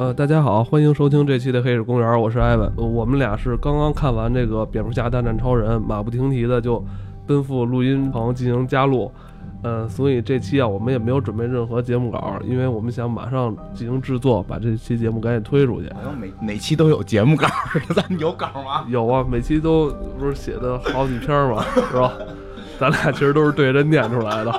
呃，大家好，欢迎收听这期的《黑水公园》，我是艾文。呃我们俩是刚刚看完这个《蝙蝠侠大战超人》，马不停蹄的就奔赴录音棚进行加录。呃，所以这期啊，我们也没有准备任何节目稿，因为我们想马上进行制作，把这期节目赶紧推出去。好像每每期都有节目稿，咱们有稿吗？有啊，每期都不是写的好几篇嘛，是吧？咱俩其实都是对着念出来的，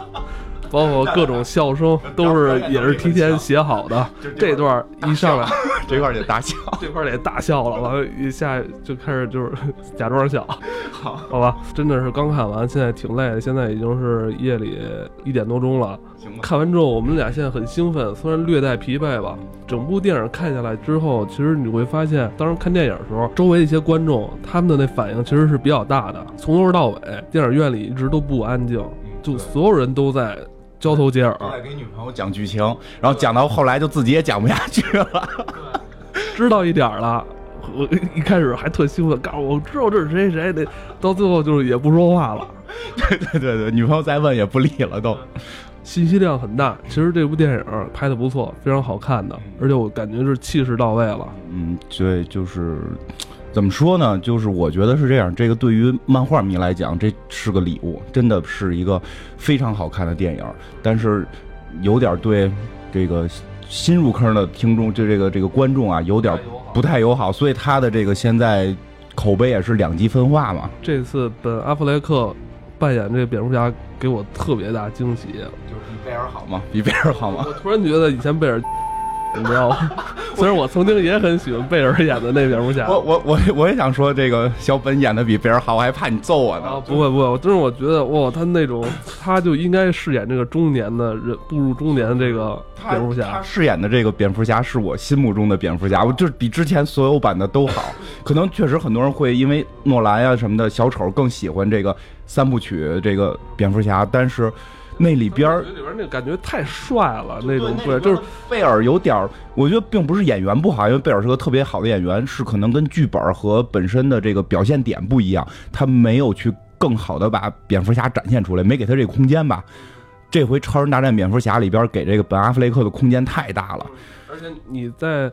包括各种笑声都是也是提前写好的。这段一上来，这块儿得大笑。这块儿得大笑了，完了，一下就开始就是 假装笑，好，好吧？真的是刚看完，现在挺累的，现在已经是夜里一点多钟了。看完之后，我们俩现在很兴奋，虽然略带疲惫吧。整部电影看下来之后，其实你会发现，当时看电影的时候，周围一些观众他们的那反应其实是比较大的。从头到尾，电影院里一直都不安静，就所有人都在交头接耳。都在给女朋友讲剧情，然后讲到后来就自己也讲不下去了。知道一点了。我一开始还特兴奋，告诉我知道这是谁谁的，到最后就是也不说话了，对对对对，女朋友再问也不理了都。信息量很大。其实这部电影拍的不错，非常好看的，而且我感觉是气势到位了。嗯，对，就是怎么说呢？就是我觉得是这样，这个对于漫画迷来讲，这是个礼物，真的是一个非常好看的电影。但是有点对这个新入坑的听众，就这个这个观众啊，有点不太友好，所以他的这个现在口碑也是两极分化嘛。这次本阿弗莱克扮演这个蝙蝠侠给我特别大惊喜，就是比贝尔好吗？比贝尔好吗？我突然觉得以前贝尔，你知道吗？虽然我曾经也很喜欢贝尔演的那蝙蝠侠，我我我我也想说，这个小本演的比贝尔好，我还怕你揍我呢。啊，不会不会，我真是我觉得哇，他那种他就应该饰演这个中年的人，步入中年的这个蝙蝠侠他。饰演的这个蝙蝠侠是我心目中的蝙蝠侠，我就是比之前所有版的都好。可能确实很多人会因为诺兰呀、什么的小丑更喜欢这个三部曲这个蝙蝠侠，但是那里边儿里边那感觉太帅了，那种对对，就是贝尔有点儿，我觉得并不是演员不好，因为贝尔是个特别好的演员，是可能跟剧本和本身的这个表现点不一样，他没有去更好的把蝙蝠侠展现出来，没给他这个空间吧。这回《超人大战蝙蝠侠》里边给这个本阿弗雷克的空间太大了，而且你在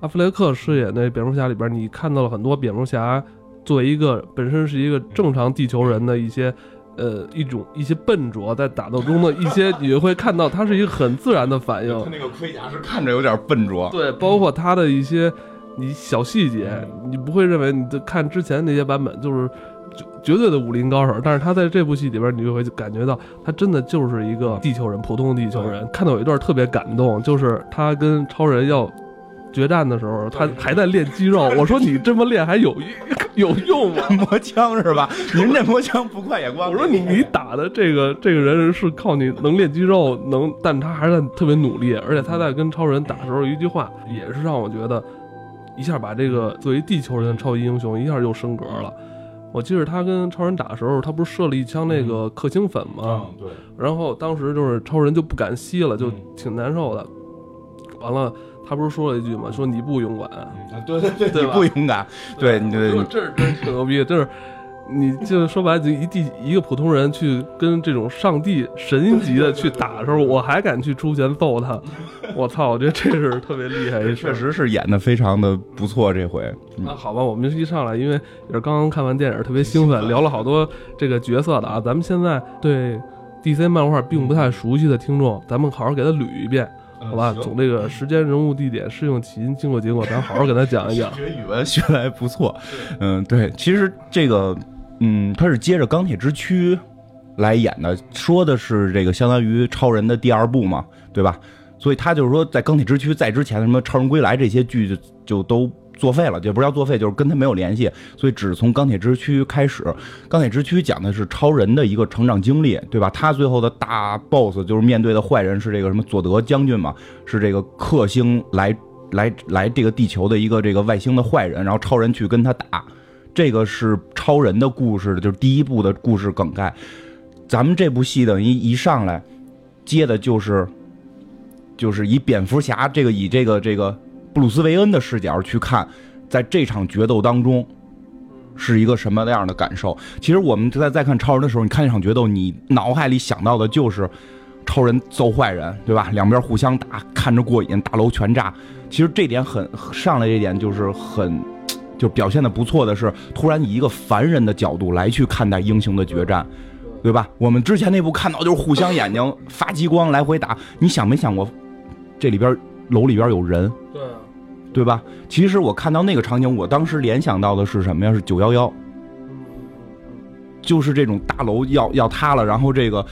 阿弗雷克饰演的蝙蝠侠里边，你看到了很多蝙蝠侠作为一个本身是一个正常地球人的一些。呃，一种一些笨拙在打斗中的一些，你会看到他是一个很自然的反应，他那个盔甲是看着有点笨拙，对，包括他的一些你小细节，你不会认为你的看之前那些版本就是绝绝对的武林高手，但是他在这部戏里边，你就会感觉到他真的就是一个地球人，普通的地球人。看到有一段特别感动，就是他跟超人要决战的时候，他还在练肌肉。我说你这么练还有 有用吗？磨枪是吧？您这磨枪不快也光。我说你你打的这个这个人是靠你能练肌肉，能，但他还是特别努力，而且他在跟超人打的时候一句话也是让我觉得一下把这个作为地球人的超级英雄一下又升格了。我记得他跟超人打的时候，他不是射了一枪那个克星粉吗？对，然后当时就是超人就不敢吸了，就挺难受的。完了，他不是说了一句吗？说你不勇敢，对对对，你对吧不勇敢，对你这是真挺牛逼的，就是你就说白了，就一地一个普通人去跟这种上帝神级的去打的时候，我还敢去出拳揍他，我操！我觉得这是特别厉害 确。实是演的非常的不错，这回。那好吧，我们一上来，因为也是刚刚看完电影，特别兴奋，聊了好多这个角色的啊。咱们现在对 DC 漫画并不太熟悉的听众，咱们好好给他捋一遍，好吧？从这个时间、人物、地点、适用、起因、经过、结果，咱 好好给他讲一讲。学语文学的还不错，嗯，对，其实这个，嗯，他是接着钢铁之躯来演的，说的是这个相当于超人的第二部嘛，对吧？所以他就是说，在钢铁之躯在之前，什么超人归来这些剧就就都作废了，也不是要作废，就是跟他没有联系，所以只从钢铁之躯开始。钢铁之躯讲的是超人的一个成长经历，对吧？他最后的大 boss 就是面对的坏人是这个什么佐德将军嘛，是这个克星来来来这个地球的一个这个外星的坏人，然后超人去跟他打，这个是超人的故事，就是第一部的故事梗概。咱们这部戏等于一上来接的就是就是以蝙蝠侠这个以这个这个布鲁斯韦恩的视角去看，在这场决斗当中。是一个什么样的感受？其实我们在在看超人的时候，你看这场决斗，你脑海里想到的就是超人揍坏人，对吧？两边互相打，看着过瘾，大楼全炸。其实这点很上来，这点就是很，就表现的不错的是，突然以一个凡人的角度来去看待英雄的决战，对吧？我们之前那部看到就是互相眼睛发激光来回打，你想没想过，这里边楼里边有人，对，对吧？其实我看到那个场景，我当时联想到的是什么呀？是九幺幺，就是这种大楼要要塌了，然后这个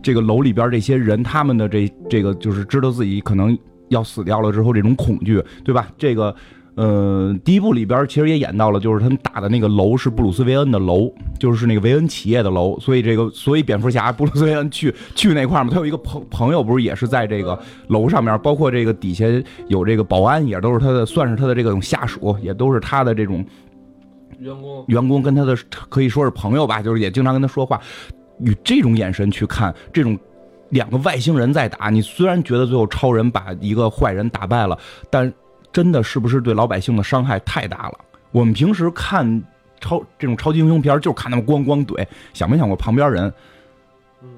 这个楼里边这些人，他们的这这个就是知道自己可能要死掉了之后这种恐惧，对吧？这个呃，第一部里边其实也演到了，就是他们打的那个楼是布鲁斯韦恩的楼，就是那个韦恩企业的楼，所以这个所以蝙蝠侠布鲁斯韦恩去去那块嘛，他有一个朋朋友不是也是在这个楼上面，包括这个底下有这个保安也都是他的，算是他的这种下属，也都是他的这种。员工员工跟他的可以说是朋友吧，就是也经常跟他说话，以这种眼神去看这种两个外星人在打，你虽然觉得最后超人把一个坏人打败了，但真的是不是对老百姓的伤害太大了？我们平时看超这种超级英雄片，就是看他们咣咣怼，想没想过旁边人？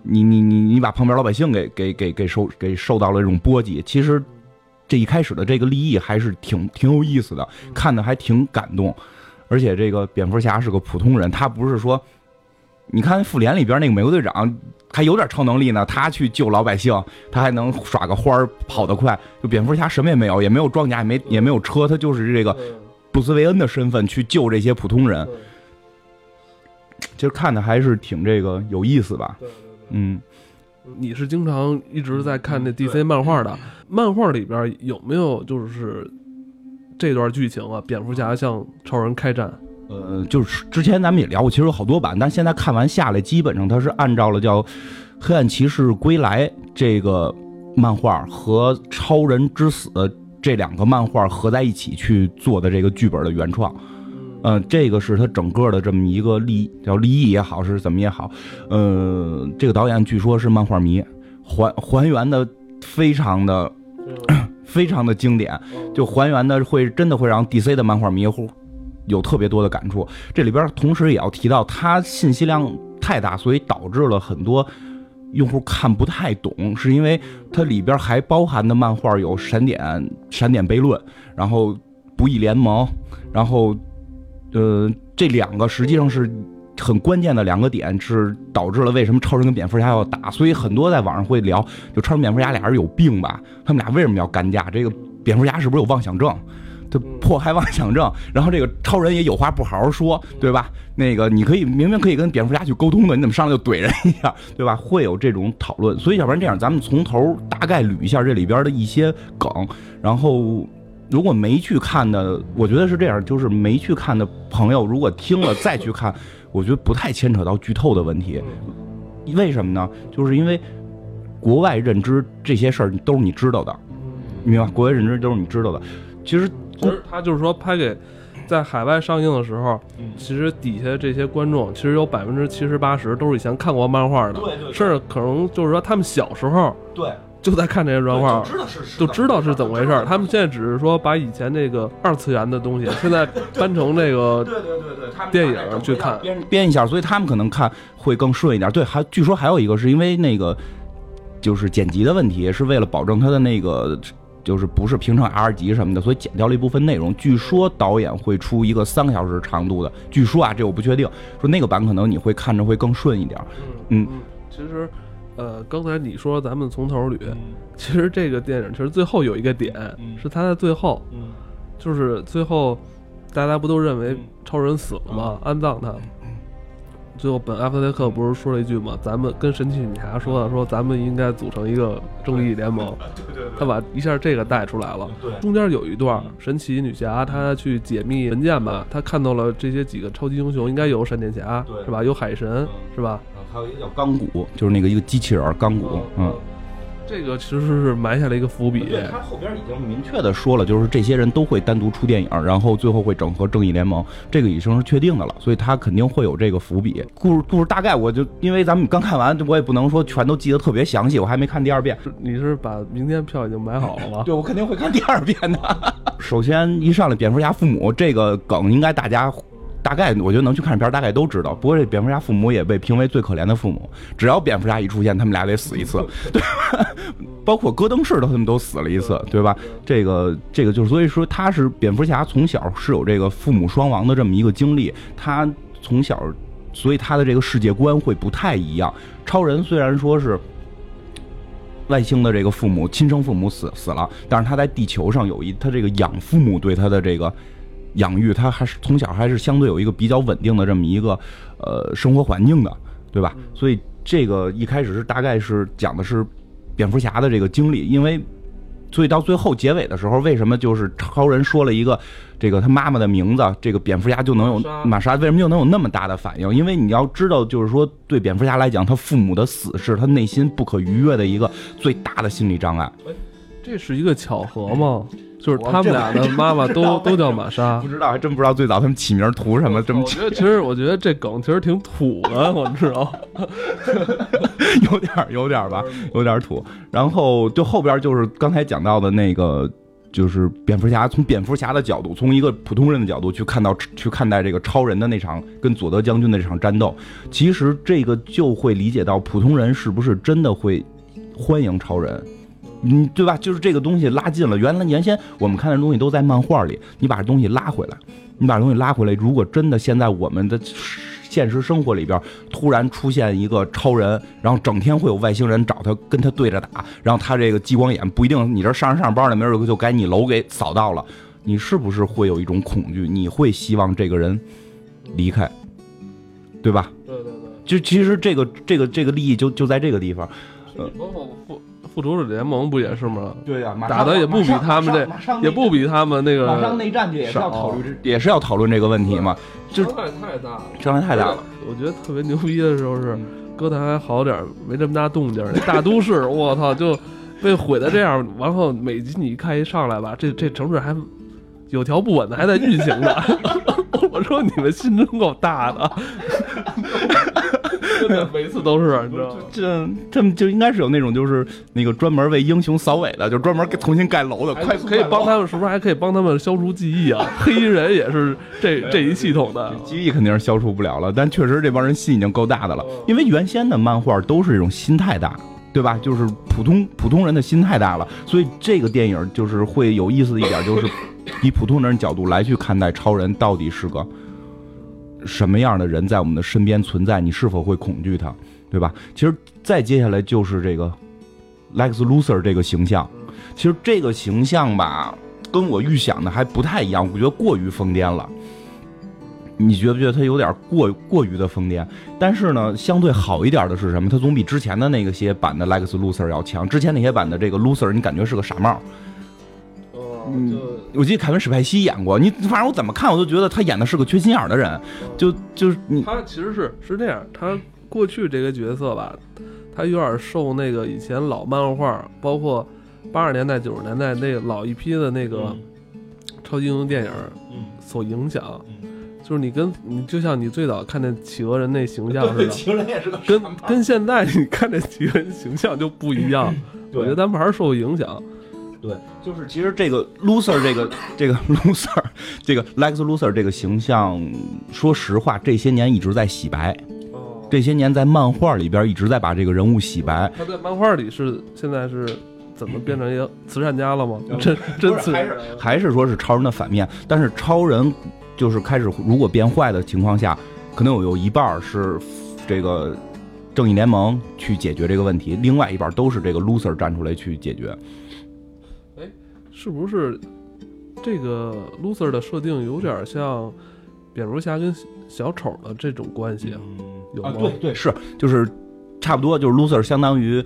你你你你把旁边老百姓给给给给受给受到了这种波及，其实这一开始的这个立意还是挺挺有意思的，看的还挺感动。而且这个蝙蝠侠是个普通人，他不是说，你看复联里边那个美国队长还有点超能力呢，他去救老百姓，他还能耍个花儿跑得快。就蝙蝠侠什么也没有，也没有装甲，也没也没有车，他就是这个布斯韦恩的身份去救这些普通人。其实看的还是挺这个有意思吧？嗯，你是经常一直在看那 DC 漫画的，漫画里边有没有就是？这段剧情啊，蝙蝠侠向超人开战。呃，就是之前咱们也聊过，其实有好多版，但现在看完下来，基本上它是按照了叫《黑暗骑士归来》这个漫画和《超人之死》这两个漫画合在一起去做的这个剧本的原创。嗯，这个是他整个的这么一个立叫立意也好，是怎么也好。呃，这个导演据说是漫画迷，还还原的非常的。非常的经典，就还原的会真的会让 DC 的漫画迷糊有特别多的感触。这里边同时也要提到，它信息量太大，所以导致了很多用户看不太懂，是因为它里边还包含的漫画有闪点、闪点悖论，然后不义联盟，然后呃这两个实际上是。很关键的两个点是导致了为什么超人跟蝙蝠侠要打，所以很多在网上会聊，就超人蝙蝠侠俩人有病吧？他们俩为什么要干架？这个蝙蝠侠是不是有妄想症？他迫害妄想症，然后这个超人也有话不好好说，对吧？那个你可以明明可以跟蝙蝠侠去沟通的，你怎么上来就怼人一下，对吧？会有这种讨论，所以要不然这样，咱们从头大概捋一下这里边的一些梗，然后如果没去看的，我觉得是这样，就是没去看的朋友，如果听了再去看。我觉得不太牵扯到剧透的问题，为什么呢？就是因为国外认知这些事儿都是你知道的，明白？国外认知都是你知道的。其实，其实他就是说，拍给在海外上映的时候，其实底下这些观众，其实有百分之七十八十都是以前看过漫画的，对对，甚至可能就是说他们小时候，对。就在看这些漫画，就知道是就知道是怎么回事 他们现在只是说把以前那个二次元的东西，现在搬成这个对对对对，电影去看编编一下，所以他们可能看会更顺一点。对，还据说还有一个是因为那个就是剪辑的问题，是为了保证他的那个就是不是平常 R 级什么的，所以剪掉了一部分内容。据说导演会出一个三个小时长度的，据说啊，这我不确定。说那个版可能你会看着会更顺一点。嗯，其实。呃，刚才你说咱们从头捋，其实这个电影其实最后有一个点，是他在最后，就是最后大家不都认为超人死了吗？安葬他。最后，本·阿弗雷克不是说了一句吗？咱们跟神奇女侠说的，说咱们应该组成一个正义联盟。对对。他把一下这个带出来了。对。中间有一段，神奇女侠她去解密文件吧，她看到了这些几个超级英雄，应该有闪电侠，是吧？有海神，是吧？还有一个叫钢骨，就是那个一个机器人钢骨，嗯。这个其实是埋下了一个伏笔。对他后边已经明确的说了，就是这些人都会单独出电影，然后最后会整合正义联盟，这个已经是确定的了，所以他肯定会有这个伏笔。故事故事大概我就因为咱们刚看完，我也不能说全都记得特别详细，我还没看第二遍。你是把明天票已经买好了吗？对，我肯定会看第二遍的。首先一上来蝙蝠侠父母这个梗，应该大家大概我觉得能去看片儿，大概都知道。不过这蝙蝠侠父母也被评为最可怜的父母，只要蝙蝠侠一出现，他们俩得死一次，对吧？包括戈登士都他们都死了一次，对吧？这个这个就是所以说他是蝙蝠侠从小是有这个父母双亡的这么一个经历，他从小，所以他的这个世界观会不太一样。超人虽然说是。外星的这个父母，亲生父母死死了，但是他在地球上有一，他这个养父母对他的这个养育，他还是从小还是相对有一个比较稳定的这么一个呃生活环境的，对吧？所以这个一开始是大概是讲的是蝙蝠侠的这个经历，因为。所以到最后结尾的时候，为什么就是超人说了一个这个他妈妈的名字，这个蝙蝠侠就能有玛莎？为什么就能有那么大的反应？因为你要知道，就是说对蝙蝠侠来讲，他父母的死是他内心不可逾越的一个最大的心理障碍。这是一个巧合吗？就是他们俩的妈妈都都叫玛莎，不知道还真不知道最早他们起名图什么这么。我觉得其实我觉得这梗其实挺土的，我知道，有点有点吧，有点土。然后就后边就是刚才讲到的那个，就是蝙蝠侠从蝙蝠侠的角度，从一个普通人的角度去看到去看待这个超人的那场跟佐德将军的这场战斗，其实这个就会理解到普通人是不是真的会欢迎超人。嗯，对吧？就是这个东西拉近了。原来原先我们看的东西都在漫画里，你把这东西拉回来，你把东西拉回来。如果真的现在我们的现实生活里边突然出现一个超人，然后整天会有外星人找他跟他对着打，然后他这个激光眼不一定你这上上班呢，没准就该你楼给扫到了，你是不是会有一种恐惧？你会希望这个人离开，对吧？对对对。就其实这个这个这个利益就就在这个地方，呃。复仇者联盟不也是吗？对呀，打的也不比他们这，也不比他们那个。马上内战去也是要讨论，也是要讨论这个问题嘛。伤害太大了，伤害太大了。我觉得特别牛逼的时候是，歌坛还好点，没这么大动静。那大都市，我操，就被毁的这样。然后每集你一看一上来吧，这这城市还有条不紊的还在运行呢。我说你们心真够大的。每次 都是，你知道吗？这这么就应该是有那种，就是那个专门为英雄扫尾的，就专门给重新盖楼的，快可以帮他们，是不是还可以帮他们消除记忆啊？黑衣人也是这 这一系统的记忆肯定是消除不了了，但确实这帮人心已经够大的了。因为原先的漫画都是这种心太大，对吧？就是普通普通人的心太大了，所以这个电影就是会有意思的一点，就是以普通人角度来去看待超人到底是个。什么样的人在我们的身边存在？你是否会恐惧他，对吧？其实再接下来就是这个 Lex Luthor 这个形象。其实这个形象吧，跟我预想的还不太一样，我觉得过于疯癫了。你觉不觉得他有点过过于的疯癫？但是呢，相对好一点的是什么？他总比之前的那个些版的 Lex Luthor 要强。之前那些版的这个 Luthor，你感觉是个傻帽。嗯，我记得凯文史派西演过你，反正我怎么看我都觉得他演的是个缺心眼的人，就就是你他其实是是这样，他过去这个角色吧，他有点受那个以前老漫画，包括八十年代九十年代那个老一批的那个超级英雄电影所影响，就是你跟你就像你最早看那企鹅人那形象似的，企鹅人也是个跟跟现在你看那企鹅人形象就不一样，我觉得咱们还是受影响。对，就是其实这个 loser 这个这个 loser 这个 Lex loser 这个形象，说实话，这些年一直在洗白。哦。这些年在漫画里边一直在把这个人物洗白。他在漫画里是现在是怎么变成一个慈善家了吗？真真慈善还是说是超人的反面？但是超人就是开始如果变坏的情况下，可能有有一半是这个正义联盟去解决这个问题，另外一半都是这个 loser 站出来去解决。是不是这个 loser 的设定有点像蝙蝠侠跟小丑的这种关系啊？有吗？对对是，就是差不多，就是 loser 相当于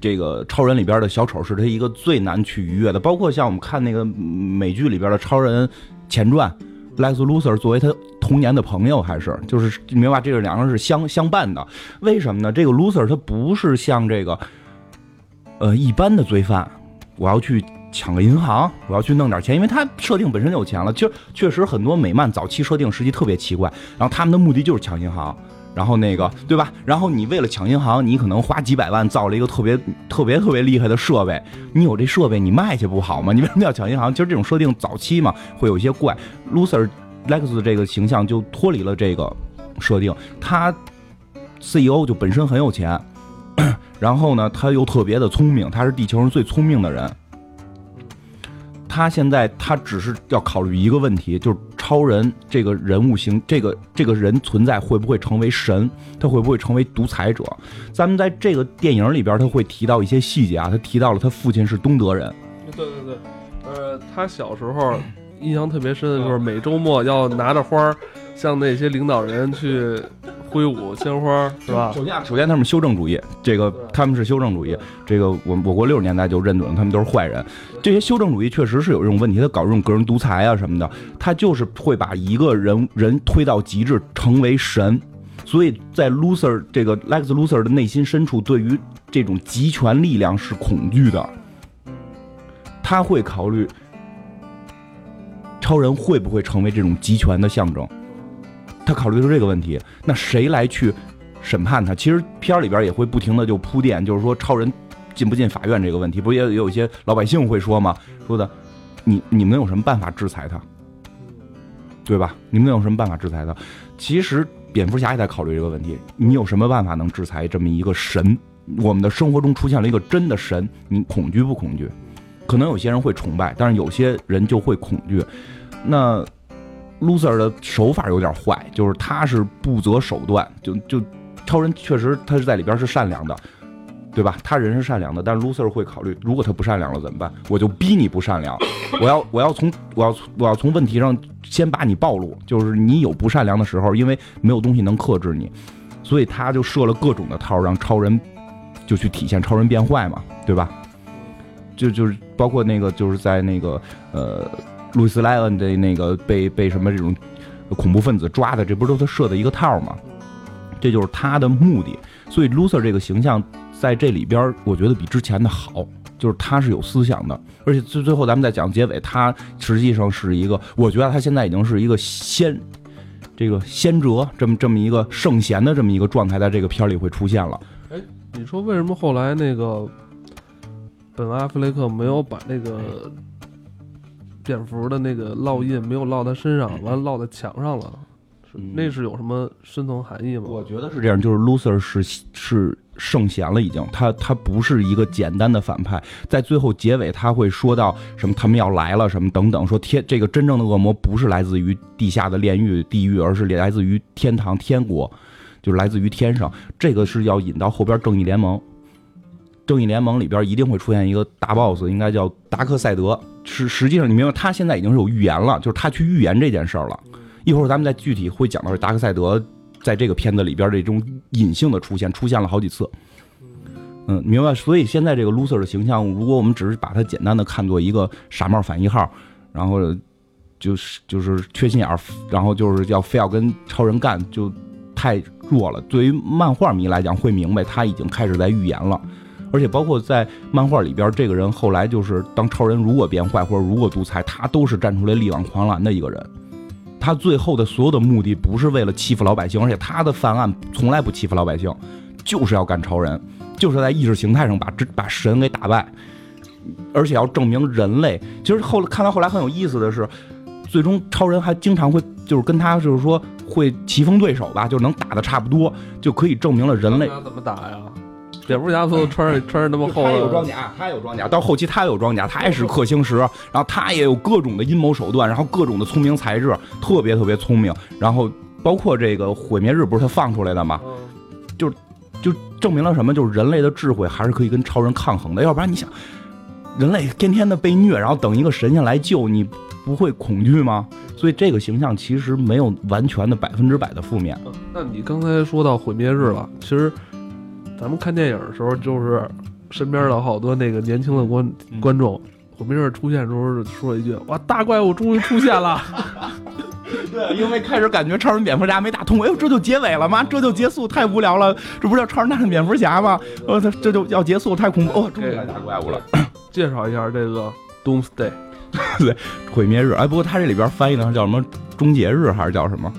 这个超人里边的小丑，是他一个最难去逾越的。包括像我们看那个美剧里边的超人前传，Lex Luthor 作为他童年的朋友，还是就是明白这个两个人是相相伴的。为什么呢？这个 loser 他不是像这个呃一般的罪犯，我要去。抢个银行，我要去弄点钱，因为他设定本身就有钱了。其实确实很多美漫早期设定实际特别奇怪，然后他们的目的就是抢银行，然后那个对吧？然后你为了抢银行，你可能花几百万造了一个特别特别特别厉害的设备，你有这设备你卖去不好吗？你为什么要抢银行？其实这种设定早期嘛会有一些怪。Loser Lex 这个形象就脱离了这个设定，他 CEO 就本身很有钱，然后呢他又特别的聪明，他是地球上最聪明的人。他现在他只是要考虑一个问题，就是超人这个人物形，这个这个人存在会不会成为神？他会不会成为独裁者？咱们在这个电影里边，他会提到一些细节啊，他提到了他父亲是东德人。对对对，呃，他小时候印象特别深的就是每周末要拿着花向那些领导人去挥舞鲜花，是吧？首先，首先他们修正主义，这个他们是修正主义，这个我我国六十年代就认准了他们都是坏人。这些修正主义确实是有这种问题，他搞这种个人独裁啊什么的，他就是会把一个人人推到极致，成为神。所以在 Loser 这个 Lex Loser 的内心深处，对于这种集权力量是恐惧的。他会考虑超人会不会成为这种集权的象征，他考虑的是这个问题。那谁来去审判他？其实片儿里边也会不停的就铺垫，就是说超人进不进法院这个问题，不也有一些老百姓会说吗？说的，你你们有什么办法制裁他？对吧？你们有什么办法制裁他？其实蝙蝠侠也在考虑这个问题，你有什么办法能制裁这么一个神？我们的生活中出现了一个真的神，你恐惧不恐惧？可能有些人会崇拜，但是有些人就会恐惧。那 loser 的手法有点坏，就是他是不择手段，就就超人确实他是在里边是善良的，对吧？他人是善良的，但是 loser 会考虑，如果他不善良了怎么办？我就逼你不善良，我要我要从我要我要从问题上先把你暴露，就是你有不善良的时候，因为没有东西能克制你，所以他就设了各种的套，让超人就去体现超人变坏嘛，对吧？就就是包括那个就是在那个呃路易斯莱恩的那个被被什么这种恐怖分子抓的，这不是都他设的一个套吗？这就是他的目的。所以 loser 这个形象在这里边，我觉得比之前的好，就是他是有思想的，而且最最后咱们再讲结尾，他实际上是一个，我觉得他现在已经是一个先这个先哲这么这么一个圣贤的这么一个状态，在这个片里会出现了。哎，你说为什么后来那个？本阿弗雷克没有把那个蝙蝠的那个烙印没有烙在身上，完了烙在墙上了，那是有什么深层含义吗？我觉得是这样，就是 Loser 是是圣贤了，已经，他他不是一个简单的反派，在最后结尾他会说到什么，他们要来了什么等等，说天这个真正的恶魔不是来自于地下的炼狱地狱，而是来自于天堂天国，就是来自于天上，这个是要引到后边正义联盟。正义联盟里边一定会出现一个大 boss，应该叫达克赛德。实实际上，你明白，他现在已经是有预言了，就是他去预言这件事儿了。一会儿咱们再具体会讲到达克赛德在这个片子里边这种隐性的出现，出现了好几次。嗯，明白。所以现在这个 loser 的形象，如果我们只是把它简单的看作一个傻帽反一号，然后就是就是缺心眼儿，然后就是要非要跟超人干，就太弱了。对于漫画迷来讲，会明白他已经开始在预言了。而且包括在漫画里边，这个人后来就是当超人如果变坏或者如果独裁，他都是站出来力挽狂澜的一个人。他最后的所有的目的不是为了欺负老百姓，而且他的犯案从来不欺负老百姓，就是要干超人，就是在意识形态上把这把神给打败，而且要证明人类。其实后来看到后来很有意思的是，最终超人还经常会就是跟他就是说会棋逢对手吧，就能打的差不多，就可以证明了人类怎么打呀。蝙蝠侠都穿着穿着那么厚，他有装甲，他有装甲，到后期他有装甲，他也是氪星石，然后他也有各种的阴谋手段，然后各种的聪明才智，特别特别聪明。然后包括这个毁灭日不是他放出来的吗？就就证明了什么？就是人类的智慧还是可以跟超人抗衡的。要不然你想，人类天天的被虐，然后等一个神仙来救你，不会恐惧吗？所以这个形象其实没有完全的百分之百的负面。那你刚才说到毁灭日了，其实。咱们看电影的时候，就是身边的好多那个年轻的观观众，毁灭日出现的时候说一句：“哇，大怪物终于出现了。”对，因为开始感觉超人蝙蝠侠没打通，哎呦，这就结尾了吗？这就结束？太无聊了，这不是叫超人大战蝙蝠侠吗？我操，这就要结束，太恐怖！哦，终于来打怪物了。介绍一下这个 Doomsday，对，毁灭日。哎，不过他这里边翻译的叫什么？终结日还是叫什么？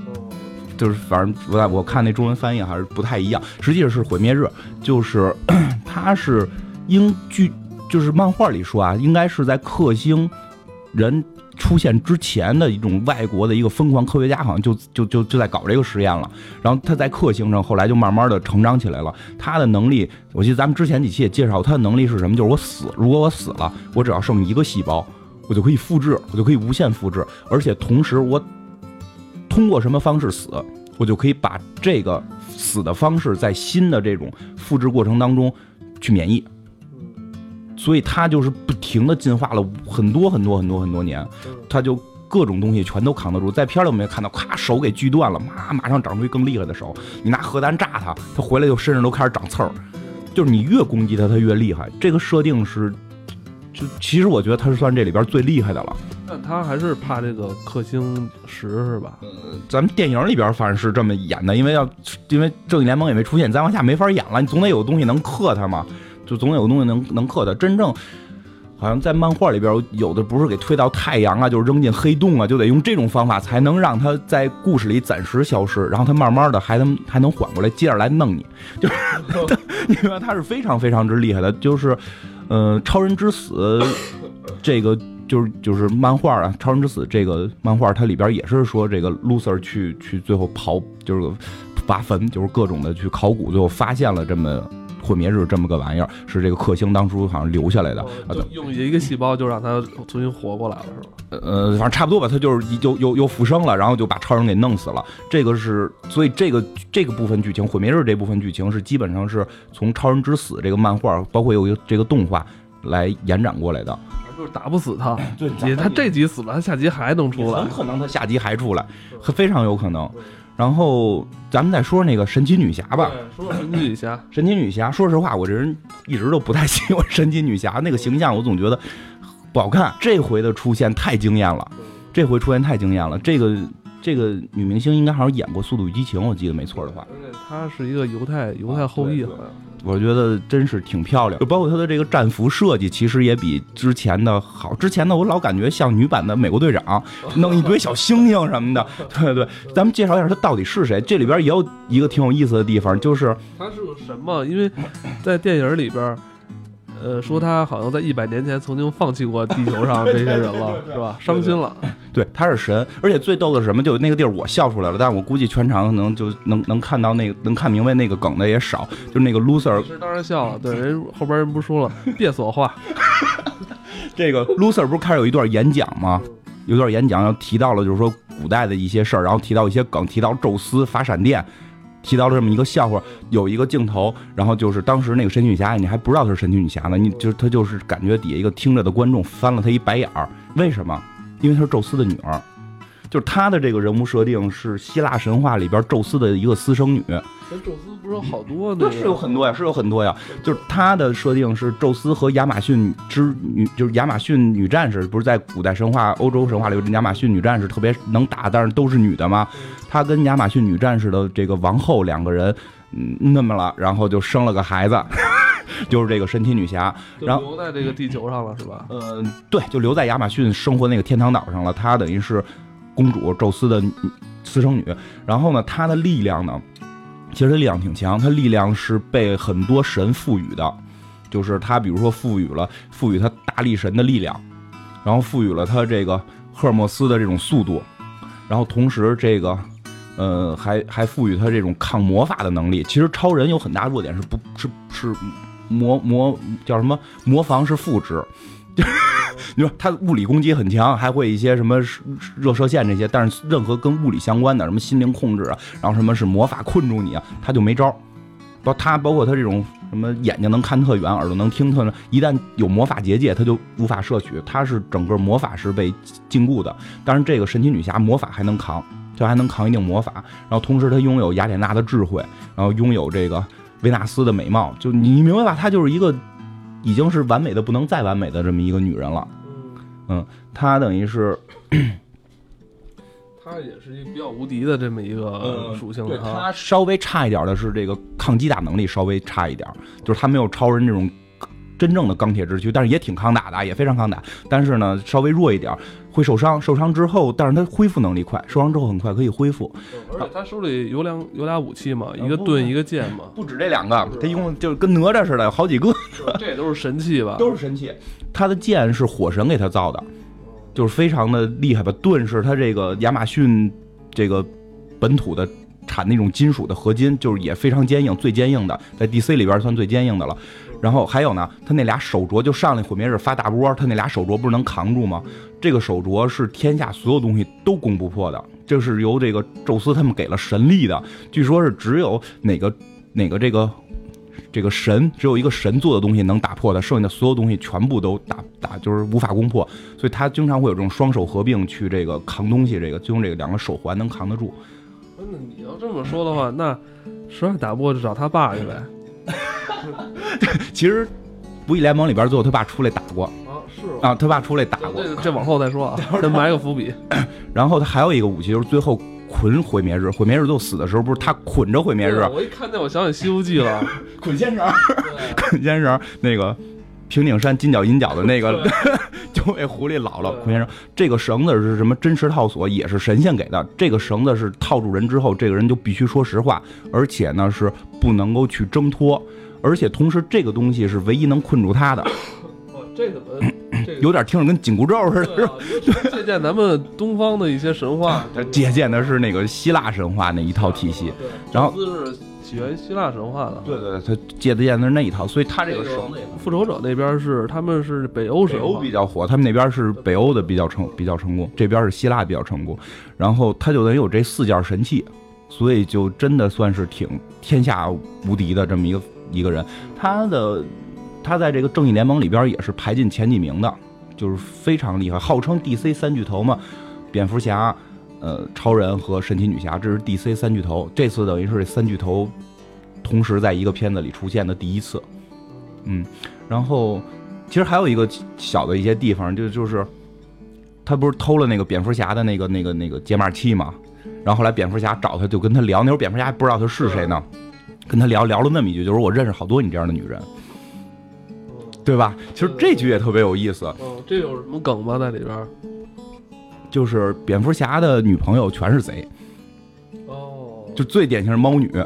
就是反正我我看那中文翻译还是不太一样，实际上是毁灭日，就是 它是应据就是漫画里说啊，应该是在克星人出现之前的一种外国的一个疯狂科学家，好像就就就就在搞这个实验了。然后他在克星上，后来就慢慢的成长起来了。他的能力，我记得咱们之前几期也介绍，他的能力是什么？就是我死，如果我死了，我只要剩一个细胞，我就可以复制，我就可以无限复制，而且同时我通过什么方式死，我就可以把这个死的方式在新的这种复制过程当中去免疫。所以他就是不停的进化了很多很多很多很多年，他就各种东西全都扛得住。在片里我们也看到，咔手给锯断了，马马上长出一更厉害的手。你拿核弹炸他，他回来就身上都开始长刺儿。就是你越攻击他，他越厉害。这个设定是，就其实我觉得他是算这里边最厉害的了。但他还是怕这个克星石是吧？呃咱们电影里边反正是这么演的，因为要因为正义联盟也没出现，再往下没法演了，你总得有东西能克他嘛。就总得有东西能能克他。真正好像在漫画里边有的不是给推到太阳啊，就是扔进黑洞啊，就得用这种方法才能让他在故事里暂时消失，然后他慢慢的还能还能缓过来，接着来弄你。就是 因为他是非常非常之厉害的。就是，呃，超人之死 这个就是就是漫画啊，超人之死这个漫画它里边也是说这个 loser 去去最后刨就是挖坟，就是各种的去考古，最后发现了这么。毁灭日这么个玩意儿，是这个克星当初好像留下来的，用一个细胞就让他重新活过来了，是吧？呃，反正差不多吧，他就是又又又复生了，然后就把超人给弄死了。这个是，所以这个这个部分剧情，毁灭日这部分剧情是基本上是从超人之死这个漫画，包括有一个这个动画来延展过来的。就是打不死他，对，他这集死了，他下集还能出来，很可能他下集还出来，非常有可能。然后咱们再说那个神奇女侠吧。说说神奇女侠，神奇女侠。说实话，我这人一直都不太喜欢神奇女侠那个形象，我总觉得不好看。这回的出现太惊艳了，这回出现太惊艳了。这个这个女明星应该好像演过《速度与激情》，我记得没错的话。她是一个犹太犹太后裔，好像。我觉得真是挺漂亮，就包括她的这个战服设计，其实也比之前的好。之前的我老感觉像女版的美国队长，弄一堆小星星什么的。对对，咱们介绍一下她到底是谁。这里边也有一个挺有意思的地方，就是她是个什么？因为在电影里边。呃，说他好像在一百年前曾经放弃过地球上这些人了，是吧？伤心了。对，他是神，而且最逗的是什么？就那个地儿，我笑出来了，但是我估计全场可能就能能看到那个能看明白那个梗的也少，就是那个 loser。是当然笑了，对，人后边人不说了，别说话。这个 loser 不是开始有一段演讲吗？有段演讲要提到了，就是说古代的一些事儿，然后提到一些梗，提到宙斯发闪电。提到了这么一个笑话，有一个镜头，然后就是当时那个神奇女侠，你还不知道她是神奇女侠呢，你就她就是感觉底下一个听着的观众翻了她一白眼儿，为什么？因为她是宙斯的女儿，就是她的这个人物设定是希腊神话里边宙斯的一个私生女。宙斯不是有好多呢？是有很多呀，是有很多呀。就是她的设定是宙斯和亚马逊之女，就是亚马逊女战士，不是在古代神话、欧洲神话里，亚马逊女战士特别能打，但是都是女的吗？她跟亚马逊女战士的这个王后两个人，嗯，那么了，然后就生了个孩子，就是这个神奇女侠，然后留在这个地球上了，是吧？呃，对，就留在亚马逊生活那个天堂岛上了。她等于是公主宙斯的私生女，然后呢，她的力量呢？其实力量挺强，她力量是被很多神赋予的，就是她比如说赋予了赋予她大力神的力量，然后赋予了她这个赫尔墨斯的这种速度，然后同时这个呃还还赋予他这种抗魔法的能力。其实超人有很大弱点是不是是魔魔叫什么魔防是负值。就 是你说他物理攻击很强，还会一些什么热射线这些，但是任何跟物理相关的，什么心灵控制啊，然后什么是魔法困住你啊，他就没招。包他包括他这种什么眼睛能看特远，耳朵能听特，一旦有魔法结界，他就无法摄取。他是整个魔法是被禁锢的。但是这个神奇女侠魔法还能扛，就还能扛一定魔法。然后同时她拥有雅典娜的智慧，然后拥有这个维纳斯的美貌。就你明白吧？她就是一个已经是完美的不能再完美的这么一个女人了。嗯，她等于是，她也是一个比较无敌的这么一个属性。对她稍微差一点的是这个抗击打能力稍微差一点，就是她没有超人这种真正的钢铁之躯，但是也挺抗打的，也非常抗打。但是呢，稍微弱一点，会受伤。受伤之后，但是他恢复能力快，受伤之后很快可以恢复。而且他手里有两有俩武器嘛，一个盾，一个剑嘛。不止这两个，他一共就跟哪吒似的，有好几个。这都是神器吧？都是神器。他的剑是火神给他造的，就是非常的厉害吧。盾是他这个亚马逊这个本土的产那种金属的合金，就是也非常坚硬，最坚硬的，在 DC 里边算最坚硬的了。然后还有呢，他那俩手镯就上来毁灭日发大波，他那俩手镯不是能扛住吗？这个手镯是天下所有东西都攻不破的，这是由这个宙斯他们给了神力的，据说是只有哪个哪个这个这个神只有一个神做的东西能打破的，剩下的所有东西全部都打打就是无法攻破，所以他经常会有这种双手合并去这个扛东西，这个就用这个两个手环能扛得住。那你要这么说的话，那实在打不过就找他爸去呗。其实，不义联盟里边最后他爸出来打过啊，是啊，他爸出来打过，这这往后再说啊，先埋个伏笔。然后他还有一个武器，就是最后捆毁灭日，毁灭日最后死的时候，不是他捆着毁灭日？我一看那，我想起《西游记》了，捆仙绳，捆仙绳，那个平顶山金角银角的那个，就被狐狸姥姥。捆仙绳，这个绳子是什么？真实套索，也是神仙给的。这个绳子是套住人之后，这个人就必须说实话，而且呢是不能够去挣脱。而且同时，这个东西是唯一能困住他的。哦，这怎么？这有点听着跟紧箍咒似的，是吧？借鉴咱们东方的一些神话。借鉴的是那个希腊神话那一套体系。然后是起源希腊神话的。对对对，他借的鉴的是那一套，所以他这个绳，复仇者那边是他们是北欧神话比较火，他们那边是北欧的比较成比较成功，这边是希腊比较成功。然后他就得有这四件神器，所以就真的算是挺天下无敌的这么一个。一个人，他的他在这个正义联盟里边也是排进前几名的，就是非常厉害，号称 DC 三巨头嘛，蝙蝠侠、呃，超人和神奇女侠，这是 DC 三巨头。这次等于是这三巨头同时在一个片子里出现的第一次。嗯，然后其实还有一个小的一些地方，就就是他不是偷了那个蝙蝠侠的那个那个那个解码器嘛，然后后来蝙蝠侠找他就跟他聊，那会儿蝙蝠侠还不知道他是谁呢。跟他聊聊了那么一句，就是我认识好多你这样的女人，对吧？其实这句也特别有意思。嗯，这有什么梗吗？在里边？就是蝙蝠侠的女朋友全是贼。哦。就最典型是猫女，对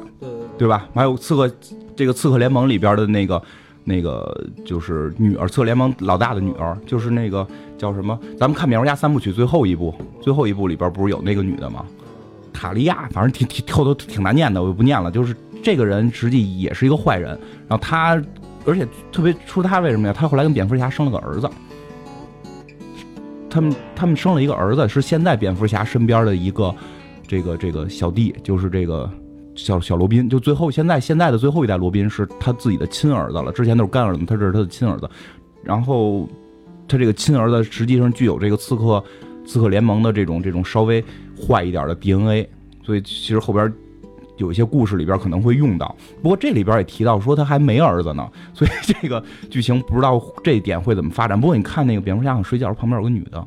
对吧？还有刺客，这个刺客联盟里边的那个那个就是女儿，刺客联盟老大的女儿，就是那个叫什么？咱们看蝙蝠侠三部曲最后一部，最后一部里边不是有那个女的吗？塔利亚，反正挺挺后头挺难念的，我就不念了。就是这个人实际也是一个坏人，然后他，而且特别出他为什么呀？他后来跟蝙蝠侠生了个儿子，他们他们生了一个儿子，是现在蝙蝠侠身边的一个这个这个小弟，就是这个小小罗宾。就最后现在现在的最后一代罗宾是他自己的亲儿子了，之前都是干儿子，他这是他的亲儿子。然后他这个亲儿子实际上具有这个刺客刺客联盟的这种这种稍微。坏一点的 DNA，所以其实后边有一些故事里边可能会用到。不过这里边也提到说他还没儿子呢，所以这个剧情不知道这一点会怎么发展。不过你看那个蝙蝠侠睡觉旁边有个女的，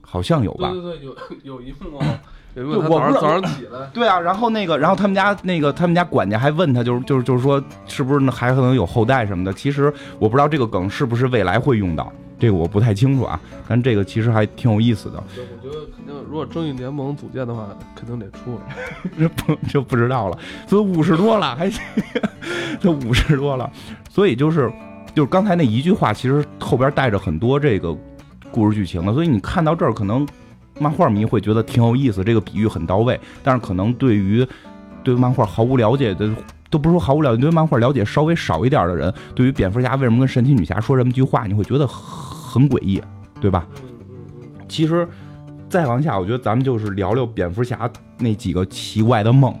好像有吧？对对对，有有一幕啊，有一幕他早上起来，对啊，然后那个然后他们家那个他们家管家还问他，就是就是就是说是不是还可能有后代什么的？其实我不知道这个梗是不是未来会用到。这个我不太清楚啊，但这个其实还挺有意思的。我觉得，如果正义联盟组建的话，肯定得出来。这不就不知道了。所以五十多了，还这五十多了，所以就是就是刚才那一句话，其实后边带着很多这个故事剧情的。所以你看到这儿，可能漫画迷会觉得挺有意思，这个比喻很到位。但是可能对于对漫画毫无了解的。都不是说毫无了解，对漫画了解稍微少一点的人，对于蝙蝠侠为什么跟神奇女侠说这么句话，你会觉得很诡异，对吧？其实再往下，我觉得咱们就是聊聊蝙蝠侠那几个奇怪的梦，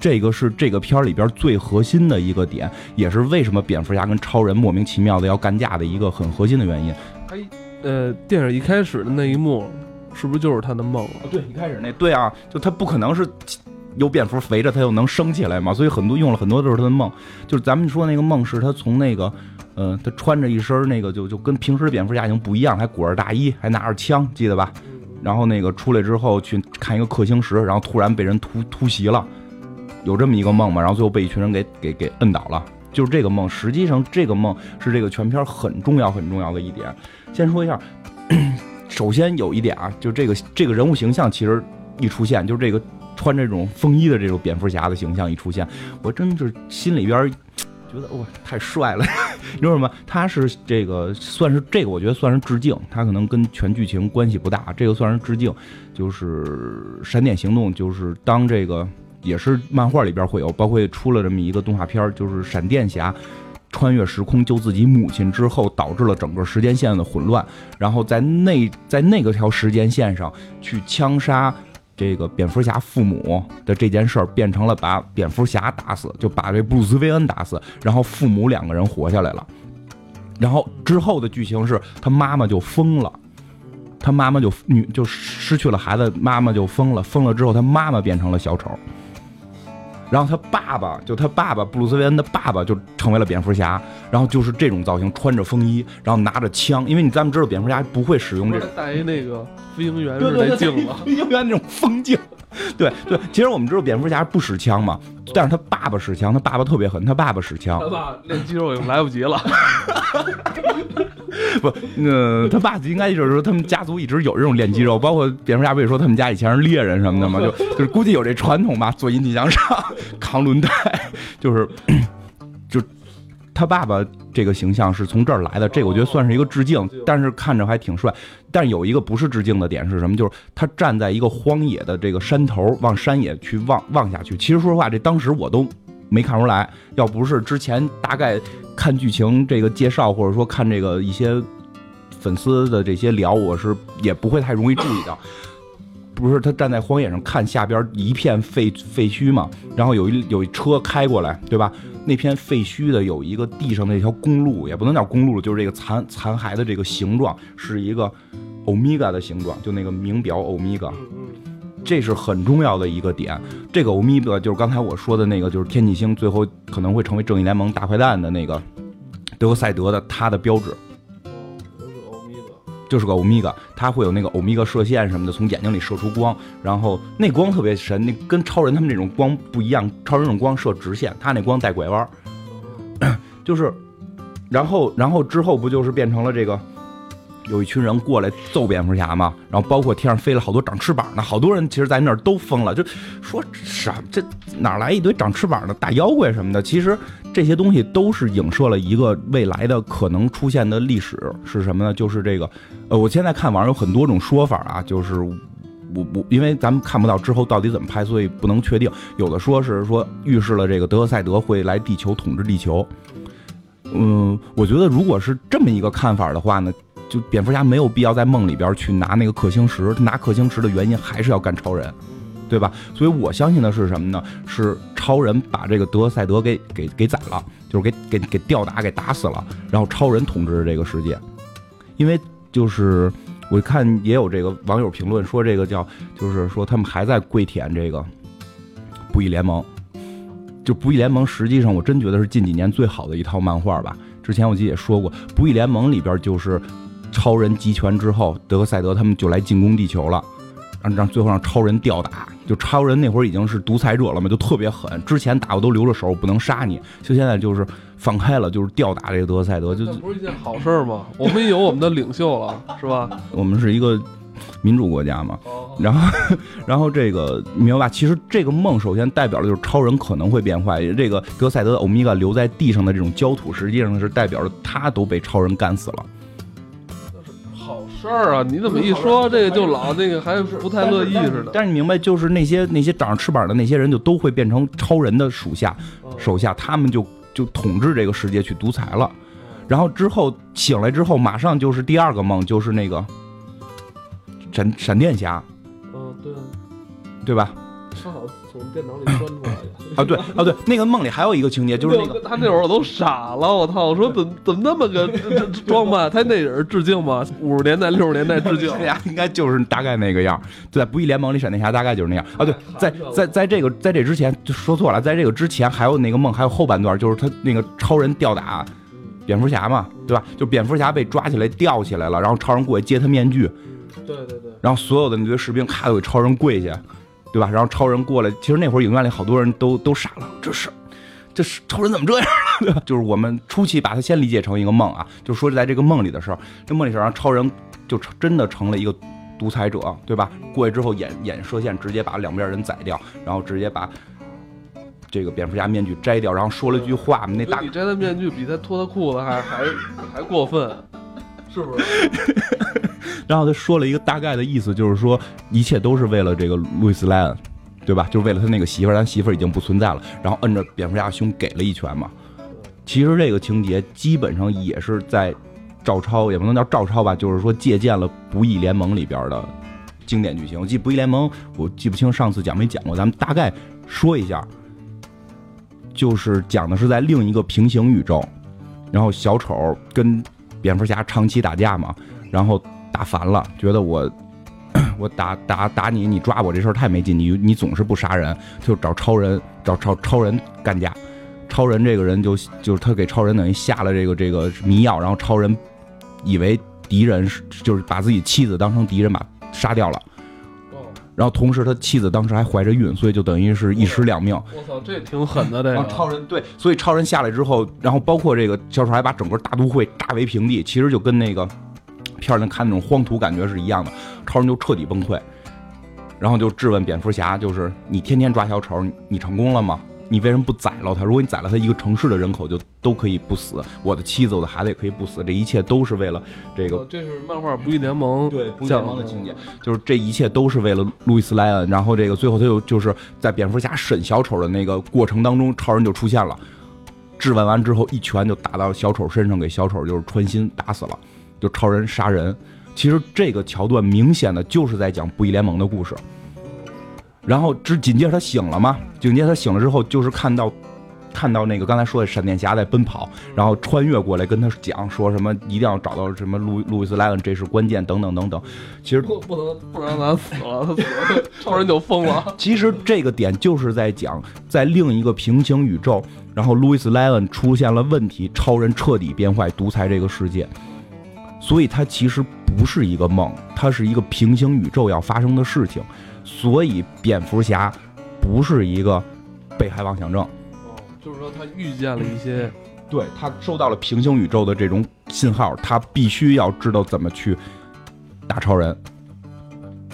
这个是这个片儿里边最核心的一个点，也是为什么蝙蝠侠跟超人莫名其妙的要干架的一个很核心的原因。他呃，电影一开始的那一幕，是不是就是他的梦啊？对，一开始那对啊，就他不可能是。有蝙蝠围着他又能升起来嘛？所以很多用了很多都是他的梦，就是咱们说那个梦是他从那个，呃，他穿着一身那个就就跟平时蝙蝠侠已经不一样，还裹着大衣，还拿着枪，记得吧？然后那个出来之后去看一个氪星石，然后突然被人突突袭了，有这么一个梦嘛？然后最后被一群人给给给摁倒了，就是这个梦。实际上这个梦是这个全片很重要很重要的一点。先说一下，首先有一点啊，就这个这个人物形象其实一出现就是这个。穿这种风衣的这种蝙蝠侠的形象一出现，我真是心里边觉得哇，太帅了！你知道吗？他是这个算是这个，我觉得算是致敬，他可能跟全剧情关系不大，这个算是致敬。就是《闪电行动》，就是当这个也是漫画里边会有，包括出了这么一个动画片，就是闪电侠穿越时空救自己母亲之后，导致了整个时间线的混乱，然后在那在那个条时间线上去枪杀。这个蝙蝠侠父母的这件事儿变成了把蝙蝠侠打死，就把这布鲁斯威恩打死，然后父母两个人活下来了。然后之后的剧情是他妈妈就疯了，他妈妈就女就失去了孩子，妈妈就疯了，疯了之后他妈妈变成了小丑。然后他爸爸就他爸爸布鲁斯韦恩的爸爸就成为了蝙蝠侠，然后就是这种造型，穿着风衣，然后拿着枪，因为你咱们知道蝙蝠侠不会使用这个，带一那个飞行员对对对，镜子，飞行员那种风镜，对 对。其实我们知道蝙蝠侠不使枪嘛，但是他爸爸使枪，他爸爸特别狠，他爸爸使枪，他爸练肌肉已经来不及了。不，那他爸应该就是说，他们家族一直有这种练肌肉，包括蝙蝠侠不也说他们家以前是猎人什么的嘛，就就是估计有这传统吧，做引体向上、扛轮胎，就是就他爸爸这个形象是从这儿来的，这个我觉得算是一个致敬，但是看着还挺帅。但有一个不是致敬的点是什么？就是他站在一个荒野的这个山头，往山野去望望下去。其实说实话，这当时我都。没看出来，要不是之前大概看剧情这个介绍，或者说看这个一些粉丝的这些聊，我是也不会太容易注意到。不是他站在荒野上看下边一片废废墟嘛，然后有一有一车开过来，对吧？那片废墟的有一个地上那条公路，也不能叫公路，就是这个残残骸的这个形状是一个欧米伽的形状，就那个名表欧米伽。这是很重要的一个点。这个欧米伽就是刚才我说的那个，就是天启星最后可能会成为正义联盟大坏蛋的那个德克赛德的他的标志。就是，个欧米伽，他会有那个欧米伽射线什么的，从眼睛里射出光，然后那光特别神，那跟超人他们那种光不一样。超人那种光射直线，他那光带拐弯。就是，然后然后之后不就是变成了这个。有一群人过来揍蝙蝠侠嘛，然后包括天上飞了好多长翅膀的，好多人其实，在那儿都疯了，就说什么这哪来一堆长翅膀的大妖怪什么的？其实这些东西都是影射了一个未来的可能出现的历史是什么呢？就是这个，呃，我现在看网上有很多种说法啊，就是我我因为咱们看不到之后到底怎么拍，所以不能确定。有的说是说预示了这个德克赛德会来地球统治地球。嗯，我觉得如果是这么一个看法的话呢？就蝙蝠侠没有必要在梦里边去拿那个氪星石，拿氪星石的原因还是要干超人，对吧？所以我相信的是什么呢？是超人把这个德赛德给给给宰了，就是给给给吊打给打死了，然后超人统治着这个世界。因为就是我看也有这个网友评论说，这个叫就是说他们还在跪舔这个不义联盟。就不义联盟实际上我真觉得是近几年最好的一套漫画吧。之前我记得也说过，不义联盟里边就是。超人集权之后，德克赛德他们就来进攻地球了，让让最后让超人吊打。就超人那会儿已经是独裁者了嘛，就特别狠。之前打我都留着手，不能杀你。就现在就是放开了，就是吊打这个德赛德，就不是一件好事吗？我们有我们的领袖了，是吧？我们是一个民主国家嘛。然后，然后这个明白吧？其实这个梦首先代表的就是超人可能会变坏。这个德赛德欧米伽留在地上的这种焦土，实际上是代表着他都被超人干死了。事儿啊！你怎么一说这个就老那个还不太乐意似的？但是你明白，就是那些那些长着翅膀的那些人，就都会变成超人的属下，手下，他们就就统治这个世界去独裁了。然后之后醒来之后，马上就是第二个梦，就是那个闪闪电侠。嗯，对，对吧？他好从电脑里钻出来的。啊，对，啊，对，那个梦里还有一个情节，就是那个他那会儿我都傻了，我操！我说怎怎么那么个装扮？他那也是致敬吗？五十年代、六十年代致敬，应该就是大概那个样。在不义联盟里，闪电侠大概就是那样。啊，对，在在在这个在这之前就说错了，在这个之前还有那个梦，还有后半段，就是他那个超人吊打蝙蝠侠嘛，对吧？就蝙蝠侠被抓起来吊起来了，然后超人过去接他面具，对对对，然后所有的那堆士兵咔都给超人跪下。对吧？然后超人过来，其实那会儿影院里好多人都都傻了，这是，这是超人怎么这样？对吧？就是我们初期把它先理解成一个梦啊，就说在这个梦里的事儿，这梦里时候，超人就真的成了一个独裁者，对吧？过去之后，眼眼射线直接把两边人宰掉，然后直接把这个蝙蝠侠面具摘掉，然后说了句话，那大你摘的面具比他脱的裤子还还还过分，是不是？然后他说了一个大概的意思，就是说一切都是为了这个路易斯莱恩，对吧？就是为了他那个媳妇儿，咱媳妇儿已经不存在了，然后摁着蝙蝠侠胸给了一拳嘛。其实这个情节基本上也是在照抄，也不能叫照抄吧，就是说借鉴了《不义联盟》里边的经典剧情。我记《不义联盟》，我记不清上次讲没讲过，咱们大概说一下，就是讲的是在另一个平行宇宙，然后小丑跟蝙蝠侠长期打架嘛，然后打烦了，觉得我我打打打你，你抓我这事儿太没劲，你你总是不杀人，就找超人找超超人干架。超人这个人就就是他给超人等于下了这个这个迷药，然后超人以为敌人是就是把自己妻子当成敌人把杀掉了，然后同时他妻子当时还怀着孕，所以就等于是一尸两命。我操，这挺狠的这个。超人对，所以超人下来之后，然后包括这个小丑还把整个大都会炸为平地，其实就跟那个片儿里看那种荒土感觉是一样的。超人就彻底崩溃，然后就质问蝙蝠侠，就是你天天抓小丑，你你成功了吗？你为什么不宰了他？如果你宰了他，一个城市的人口就都可以不死，我的妻子、我的孩子也可以不死，这一切都是为了这个。这是漫画《不义联盟》对不义联盟的情节，就是这一切都是为了路易斯莱恩。然后这个最后他又就是在蝙蝠侠审小丑的那个过程当中，超人就出现了，质问完之后一拳就打到小丑身上，给小丑就是穿心打死了，就超人杀人。其实这个桥段明显的就是在讲不义联盟的故事。然后之紧接着他醒了嘛？紧接着他醒了之后，就是看到，看到那个刚才说的闪电侠在奔跑，然后穿越过来跟他讲说什么一定要找到什么路路易斯莱恩，这是关键等等等等。其实不不能不让他死了，他死了超人就疯了。其实这个点就是在讲，在另一个平行宇宙，然后路易斯莱恩出现了问题，超人彻底变坏，独裁这个世界。所以它其实不是一个梦，它是一个平行宇宙要发生的事情。所以蝙蝠侠不是一个被害妄想症，哦，就是说他遇见了一些，对他收到了平行宇宙的这种信号，他必须要知道怎么去打超人。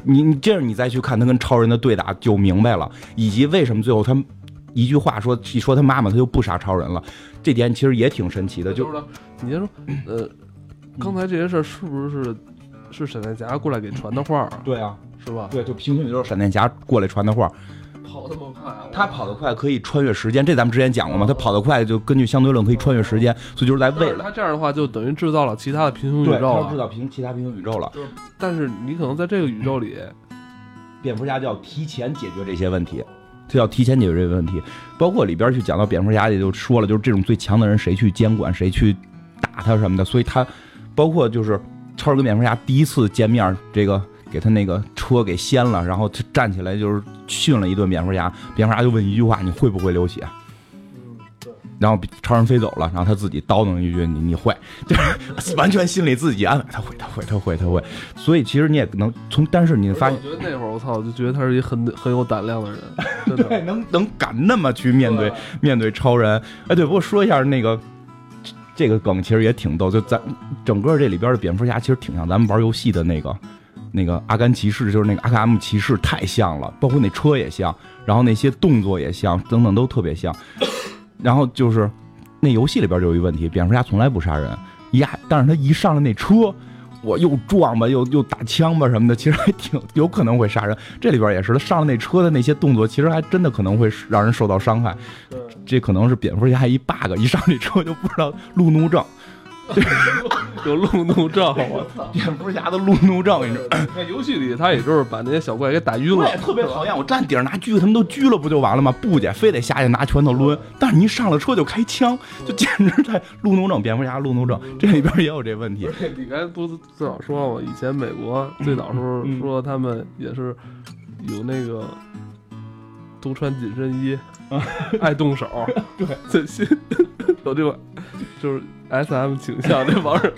你你这样你再去看他跟超人的对打就明白了，以及为什么最后他一句话说一说他妈妈他就不杀超人了，这点其实也挺神奇的。就是你先说，呃，刚才这些事儿是不是是闪电侠过来给传的话？对啊。是吧？对，就平行宇宙闪电侠过来传的话，跑那么快，他跑得快可以穿越时间，这咱们之前讲过嘛？他跑得快就根据相对论可以穿越时间，所以就是在为了他这样的话，就等于制造了其他的平行宇宙，制造平其他平行宇宙了。但是你可能在这个宇宙里，蝙蝠侠就要提前解决这些问题，就要提前解决这些问题，包括里边去讲到蝙蝠侠也就说了，就是这种最强的人谁去监管，谁去打他什么的，所以他包括就是超人跟蝙蝠侠第一次见面这个。给他那个车给掀了，然后他站起来就是训了一顿蝙蝠侠。蝙蝠侠就问一句话：“你会不会流血？”嗯，对。然后超人飞走了，然后他自己叨叨一句：“你你会？” 就是完全心里自己安慰：“他会，他会，他会，他会。”所以其实你也能从，但是你发现，我觉得那会儿我操，我就觉得他是一很很有胆量的人，对，能能敢那么去面对面对超人。哎，对，不过说一下那个这个梗，其实也挺逗。就咱整个这里边的蝙蝠侠，其实挺像咱们玩游戏的那个。那个阿甘骑士就是那个阿卡姆骑士太像了，包括那车也像，然后那些动作也像，等等都特别像。然后就是那游戏里边就有一问题，蝙蝠侠从来不杀人，呀但是他一上了那车，我又撞吧，又又打枪吧什么的，其实还挺有可能会杀人。这里边也是，他上了那车的那些动作，其实还真的可能会让人受到伤害。这可能是蝙蝠侠一 bug，一上这车就不知道路怒症。有路怒症，我操！蝙蝠侠的路怒症，你知道？在游戏里，他也就是把那些小怪给打晕了。特别讨厌，我站顶上拿狙，他们都狙了，不就完了吗？不姐非得下去拿拳头抡。但是你一上了车就开枪，就简直在路怒症。蝙蝠侠路怒症，这里边也有这问题。你刚才不最早说吗？以前美国最早时候说他们也是有那个都穿紧身衣，爱动手。对，最新有这个就是。S M 倾向这帮人，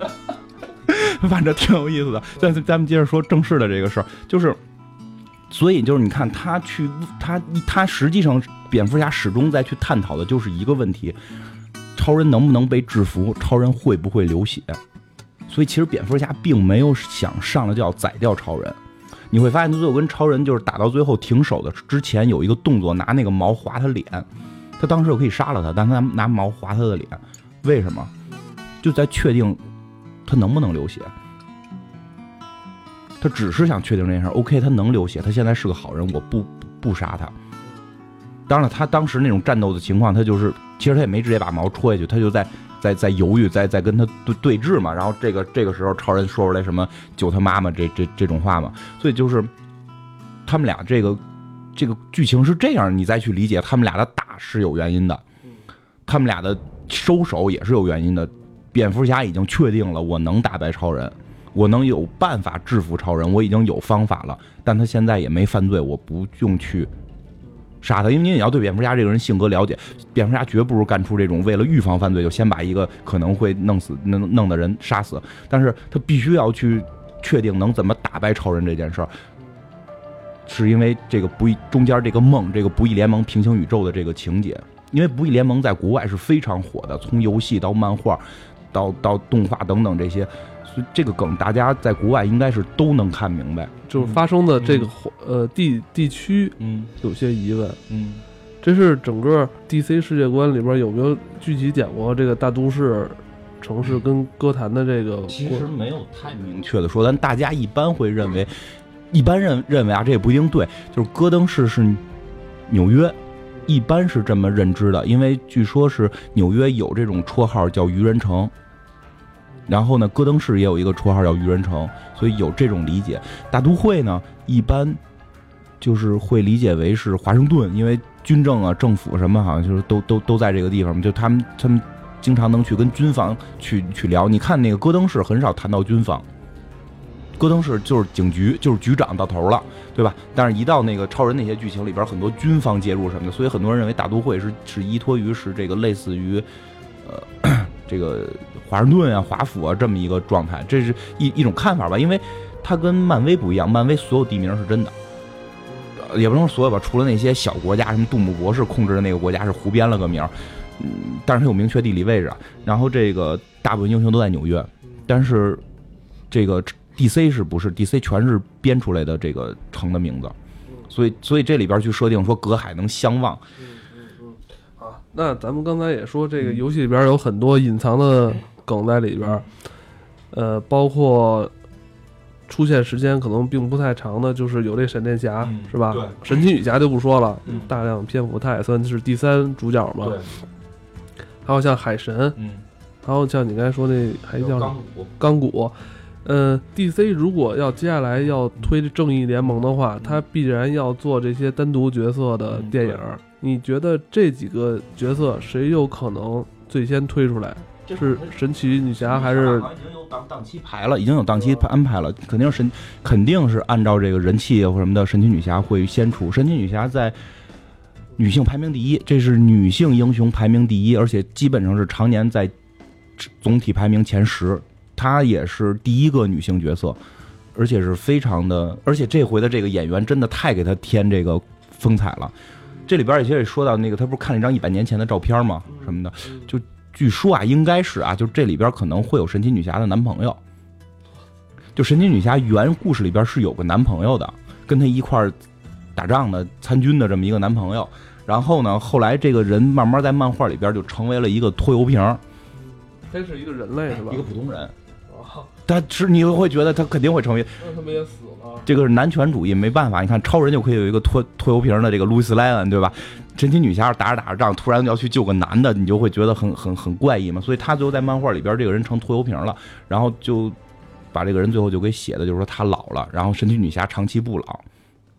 反正挺有意思的。咱咱们接着说正式的这个事儿，就是，所以就是你看他去他他实际上蝙蝠侠始终在去探讨的就是一个问题：超人能不能被制服？超人会不会流血？所以其实蝙蝠侠并没有想上来就要宰掉超人。你会发现他最后跟超人就是打到最后停手的之前有一个动作，拿那个毛划他脸。他当时就可以杀了他，但他拿拿毛划他的脸，为什么？就在确定他能不能流血。他只是想确定这件事。OK，他能流血，他现在是个好人，我不不杀他。当然了，他当时那种战斗的情况，他就是其实他也没直接把矛戳下去，他就在在在犹豫，在在跟他对对峙嘛。然后这个这个时候，超人说出来什么救他妈妈这这这种话嘛。所以就是他们俩这个这个剧情是这样，你再去理解他们俩的打是有原因的，他们俩的收手也是有原因的。蝙蝠侠已经确定了，我能打败超人，我能有办法制服超人，我已经有方法了。但他现在也没犯罪，我不用去杀他，因为你也要对蝙蝠侠这个人性格了解。蝙蝠侠绝不如干出这种为了预防犯罪就先把一个可能会弄死、弄弄的人杀死。但是他必须要去确定能怎么打败超人这件事儿，是因为这个不义中间这个梦，这个不义联盟平行宇宙的这个情节。因为不义联盟在国外是非常火的，从游戏到漫画。到到动画等等这些，所以这个梗大家在国外应该是都能看明白。就是发生的这个呃地地区，嗯，有些疑问，嗯，这是整个 DC 世界观里边有没有具体讲过这个大都市城市跟歌坛的这个？其实没有太明确的说，但大家一般会认为，一般认认为啊，这也不一定对，就是戈登市是纽约，一般是这么认知的，因为据说是纽约有这种绰号叫愚人城。然后呢，戈登市也有一个绰号叫愚人城，所以有这种理解。大都会呢，一般就是会理解为是华盛顿，因为军政啊、政府什么，好像就是都都都在这个地方就他们他们经常能去跟军方去去聊。你看那个戈登市很少谈到军方，戈登是就是警局，就是局长到头了，对吧？但是，一到那个超人那些剧情里边，很多军方介入什么的，所以很多人认为大都会是是依托于是这个类似于呃 这个。华盛顿啊，华府啊，这么一个状态，这是一一种看法吧。因为它跟漫威不一样，漫威所有地名是真的，也不能说所有吧，除了那些小国家，什么杜姆博士控制的那个国家是胡编了个名，嗯，但是它有明确地理位置。然后这个大部分英雄都在纽约，但是这个 DC 是不是 DC 全是编出来的这个城的名字，所以所以这里边去设定说隔海能相望。啊，那咱们刚才也说这个游戏里边有很多隐藏的。梗在里边，呃，包括出现时间可能并不太长的，就是有这闪电侠，是吧？神奇女侠就不说了，大量篇幅，他也算是第三主角嘛。还有像海神，嗯，还有像你刚才说那还叫钢骨，钢骨。呃，DC 如果要接下来要推正义联盟的话，他必然要做这些单独角色的电影。你觉得这几个角色谁有可能最先推出来？是神奇女侠还是？已经有档档期排了，已经有档期安排了，肯定是神，肯定是按照这个人气或什么的，神奇女侠会先出。神奇女侠在女性排名第一，这是女性英雄排名第一，而且基本上是常年在总体排名前十。她也是第一个女性角色，而且是非常的，而且这回的这个演员真的太给她添这个风采了。这里边有些也说到那个，她不是看了一张一百年前的照片吗？什么的，就。据说啊，应该是啊，就这里边可能会有神奇女侠的男朋友。就神奇女侠原故事里边是有个男朋友的，跟她一块儿打仗的、参军的这么一个男朋友。然后呢，后来这个人慢慢在漫画里边就成为了一个拖油瓶。他是一个人类是吧？一个普通人。他是你会觉得他肯定会成为。那他们也死了。这个是男权主义，没办法。你看超人就可以有一个拖拖油瓶的这个路易斯莱恩，对吧？神奇女侠打着打着仗，突然要去救个男的，你就会觉得很很很怪异嘛。所以他最后在漫画里边，这个人成拖油瓶了，然后就把这个人最后就给写的，就是说他老了，然后神奇女侠长期不老，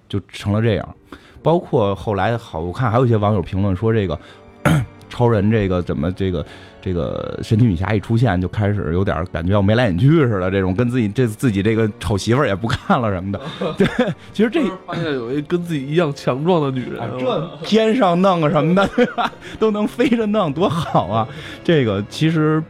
就成了这样。包括后来好，我看还有一些网友评论说这个。超人这个怎么这个这个神奇女侠一出现就开始有点感觉要眉来眼去似的，这种跟自己这自己这个丑媳妇儿也不看了什么的。对，其实这发现有一跟自己一样强壮的女人，这天上弄个什么的，对吧？都能飞着弄，多好啊！这个其实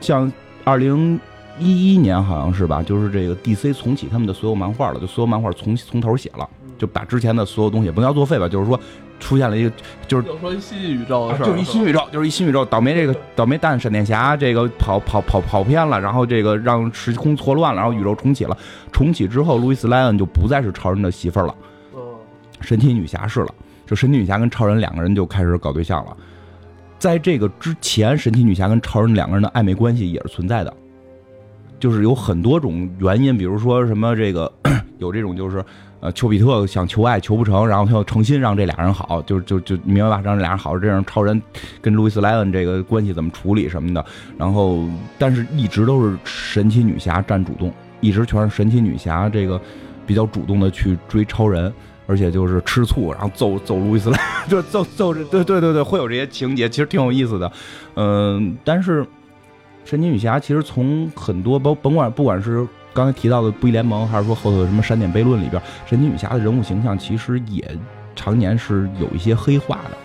像二零一一年好像是吧，就是这个 DC 重启他们的所有漫画了，就所有漫画从从头写了，就把之前的所有东西不能叫作废吧，就是说。出现了一个，就是说一新宇宙的事儿，就是一新宇宙，就是一新宇宙。倒霉这个 倒霉蛋闪电侠，这个跑跑跑跑偏了，然后这个让时空错乱了，然后宇宙重启了。重启之后，路易斯莱恩就不再是超人的媳妇儿了，神奇女侠是了。就神奇女侠跟超人两个人就开始搞对象了。在这个之前，神奇女侠跟超人两个人的暧昧关系也是存在的，就是有很多种原因，比如说什么这个 有这种就是呃丘比特想求爱求不成，然后他又诚心让这俩人好，就就就明白吧，让这俩人好，这样超人跟路易斯莱恩这个关系怎么处理什么的，然后但是一直都是神奇女侠占主动，一直全是神奇女侠这个比较主动的去追超人。而且就是吃醋，然后揍揍路易斯莱，就揍揍这，对对对对，会有这些情节，其实挺有意思的。嗯，但是神奇女侠其实从很多甭甭管不管是刚才提到的不义联盟，还是说后头的什么闪电悖论里边，神奇女侠的人物形象其实也常年是有一些黑化的。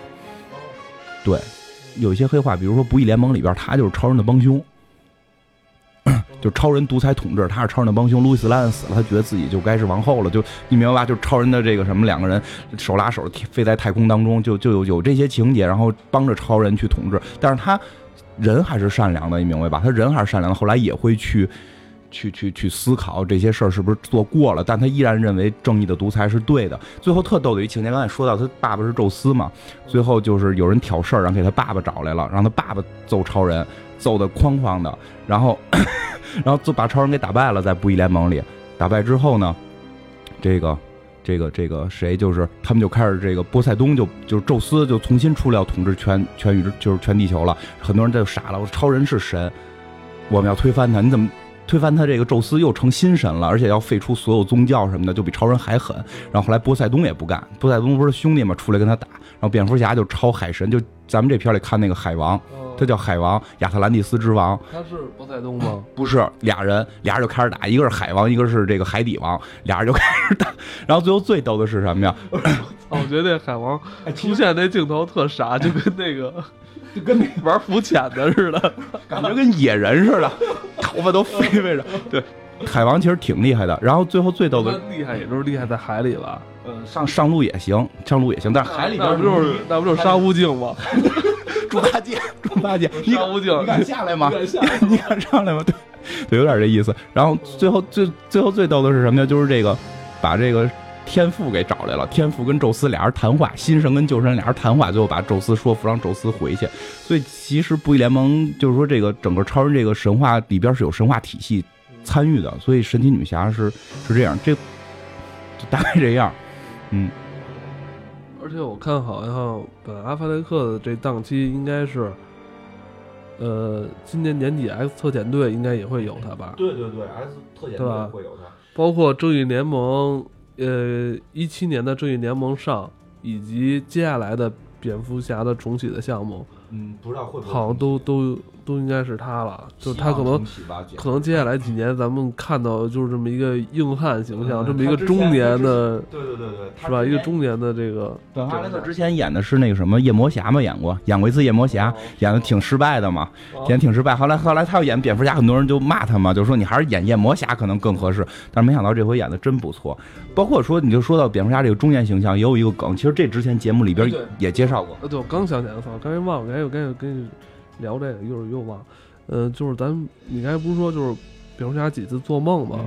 对，有一些黑化，比如说不义联盟里边，他就是超人的帮凶。就超人独裁统治，他是超人的帮凶。路易斯莱恩死了，他觉得自己就该是王后了。就你明白吧？就是超人的这个什么，两个人手拉手飞在太空当中，就就有有这些情节，然后帮着超人去统治。但是他人还是善良的，你明白吧？他人还是善良的，后来也会去去去去思考这些事儿是不是做过了，但他依然认为正义的独裁是对的。最后特逗的一情节，刚才说到他爸爸是宙斯嘛，最后就是有人挑事儿，然后给他爸爸找来了，让他爸爸揍超人。揍的哐哐的，然后，然后就把超人给打败了，在不义联盟里打败之后呢，这个，这个，这个谁就是他们就开始这个波塞冬就就是宙斯就重新出来要统治全全宇宙就是全地球了，很多人就傻了，我说超人是神，我们要推翻他，你怎么推翻他？这个宙斯又成新神了，而且要废除所有宗教什么的，就比超人还狠。然后后来波塞冬也不干，波塞冬不是兄弟嘛，出来跟他打，然后蝙蝠侠就超海神，就咱们这片里看那个海王。他叫海王，亚特兰蒂斯之王。他是波塞冬吗？不是，俩人，俩人就开始打，一个是海王，一个是这个海底王，俩人就开始打。然后最后最逗的是什么呀？我觉得那海王出现那镜头特傻，就跟那个就跟那玩浮潜的似的，感觉跟野人似的，头发都飞飞着。对，海王其实挺厉害的。然后最后最逗的厉害，也就是厉害在海里了。嗯，上上路也行，上路也行，但是海里边不就是那不就是沙悟净吗？猪八戒，猪八戒，你你敢下来吗？你敢上来吗？对，对，有点这意思。然后最后最最后最逗的是什么呢？就是这个把这个天赋给找来了。天赋跟宙斯俩人谈话，新神跟旧神俩人谈话，最后把宙斯说服，让宙斯回去。所以其实不义联盟就是说这个整个超人这个神话里边是有神话体系参与的，所以神奇女侠是是这样，这就大概这样，嗯。而且我看好像本阿弗雷克的这档期应该是，呃，今年年底 X 特遣队应该也会有他吧？对对对，X 特遣队会有他。包括正义联盟，呃，一七年的正义联盟上，以及接下来的蝙蝠侠的重启的项目，嗯，不知道会好像都都。都应该是他了，就他可能可能接下来几年咱们看到就是这么一个硬汉形象，这么一个中年的，对对对对，是吧？一个中年的这个。本哈雷克之前演的是那个什么夜魔侠嘛，演过演过一次夜魔侠，演的挺失败的嘛，演挺失败。后来后来他要演蝙蝠侠，很多人就骂他嘛，就说你还是演夜魔侠可能更合适。但是没想到这回演的真不错。包括说你就说到蝙蝠侠这个中年形象，也有一个梗，其实这之前节目里边也介绍过。呃，对，我刚想起来，操，刚才忘了，刚才刚才跟你。聊这个，一会儿又忘，呃，就是咱你刚才不是说就是蝙蝠侠几次做梦吗？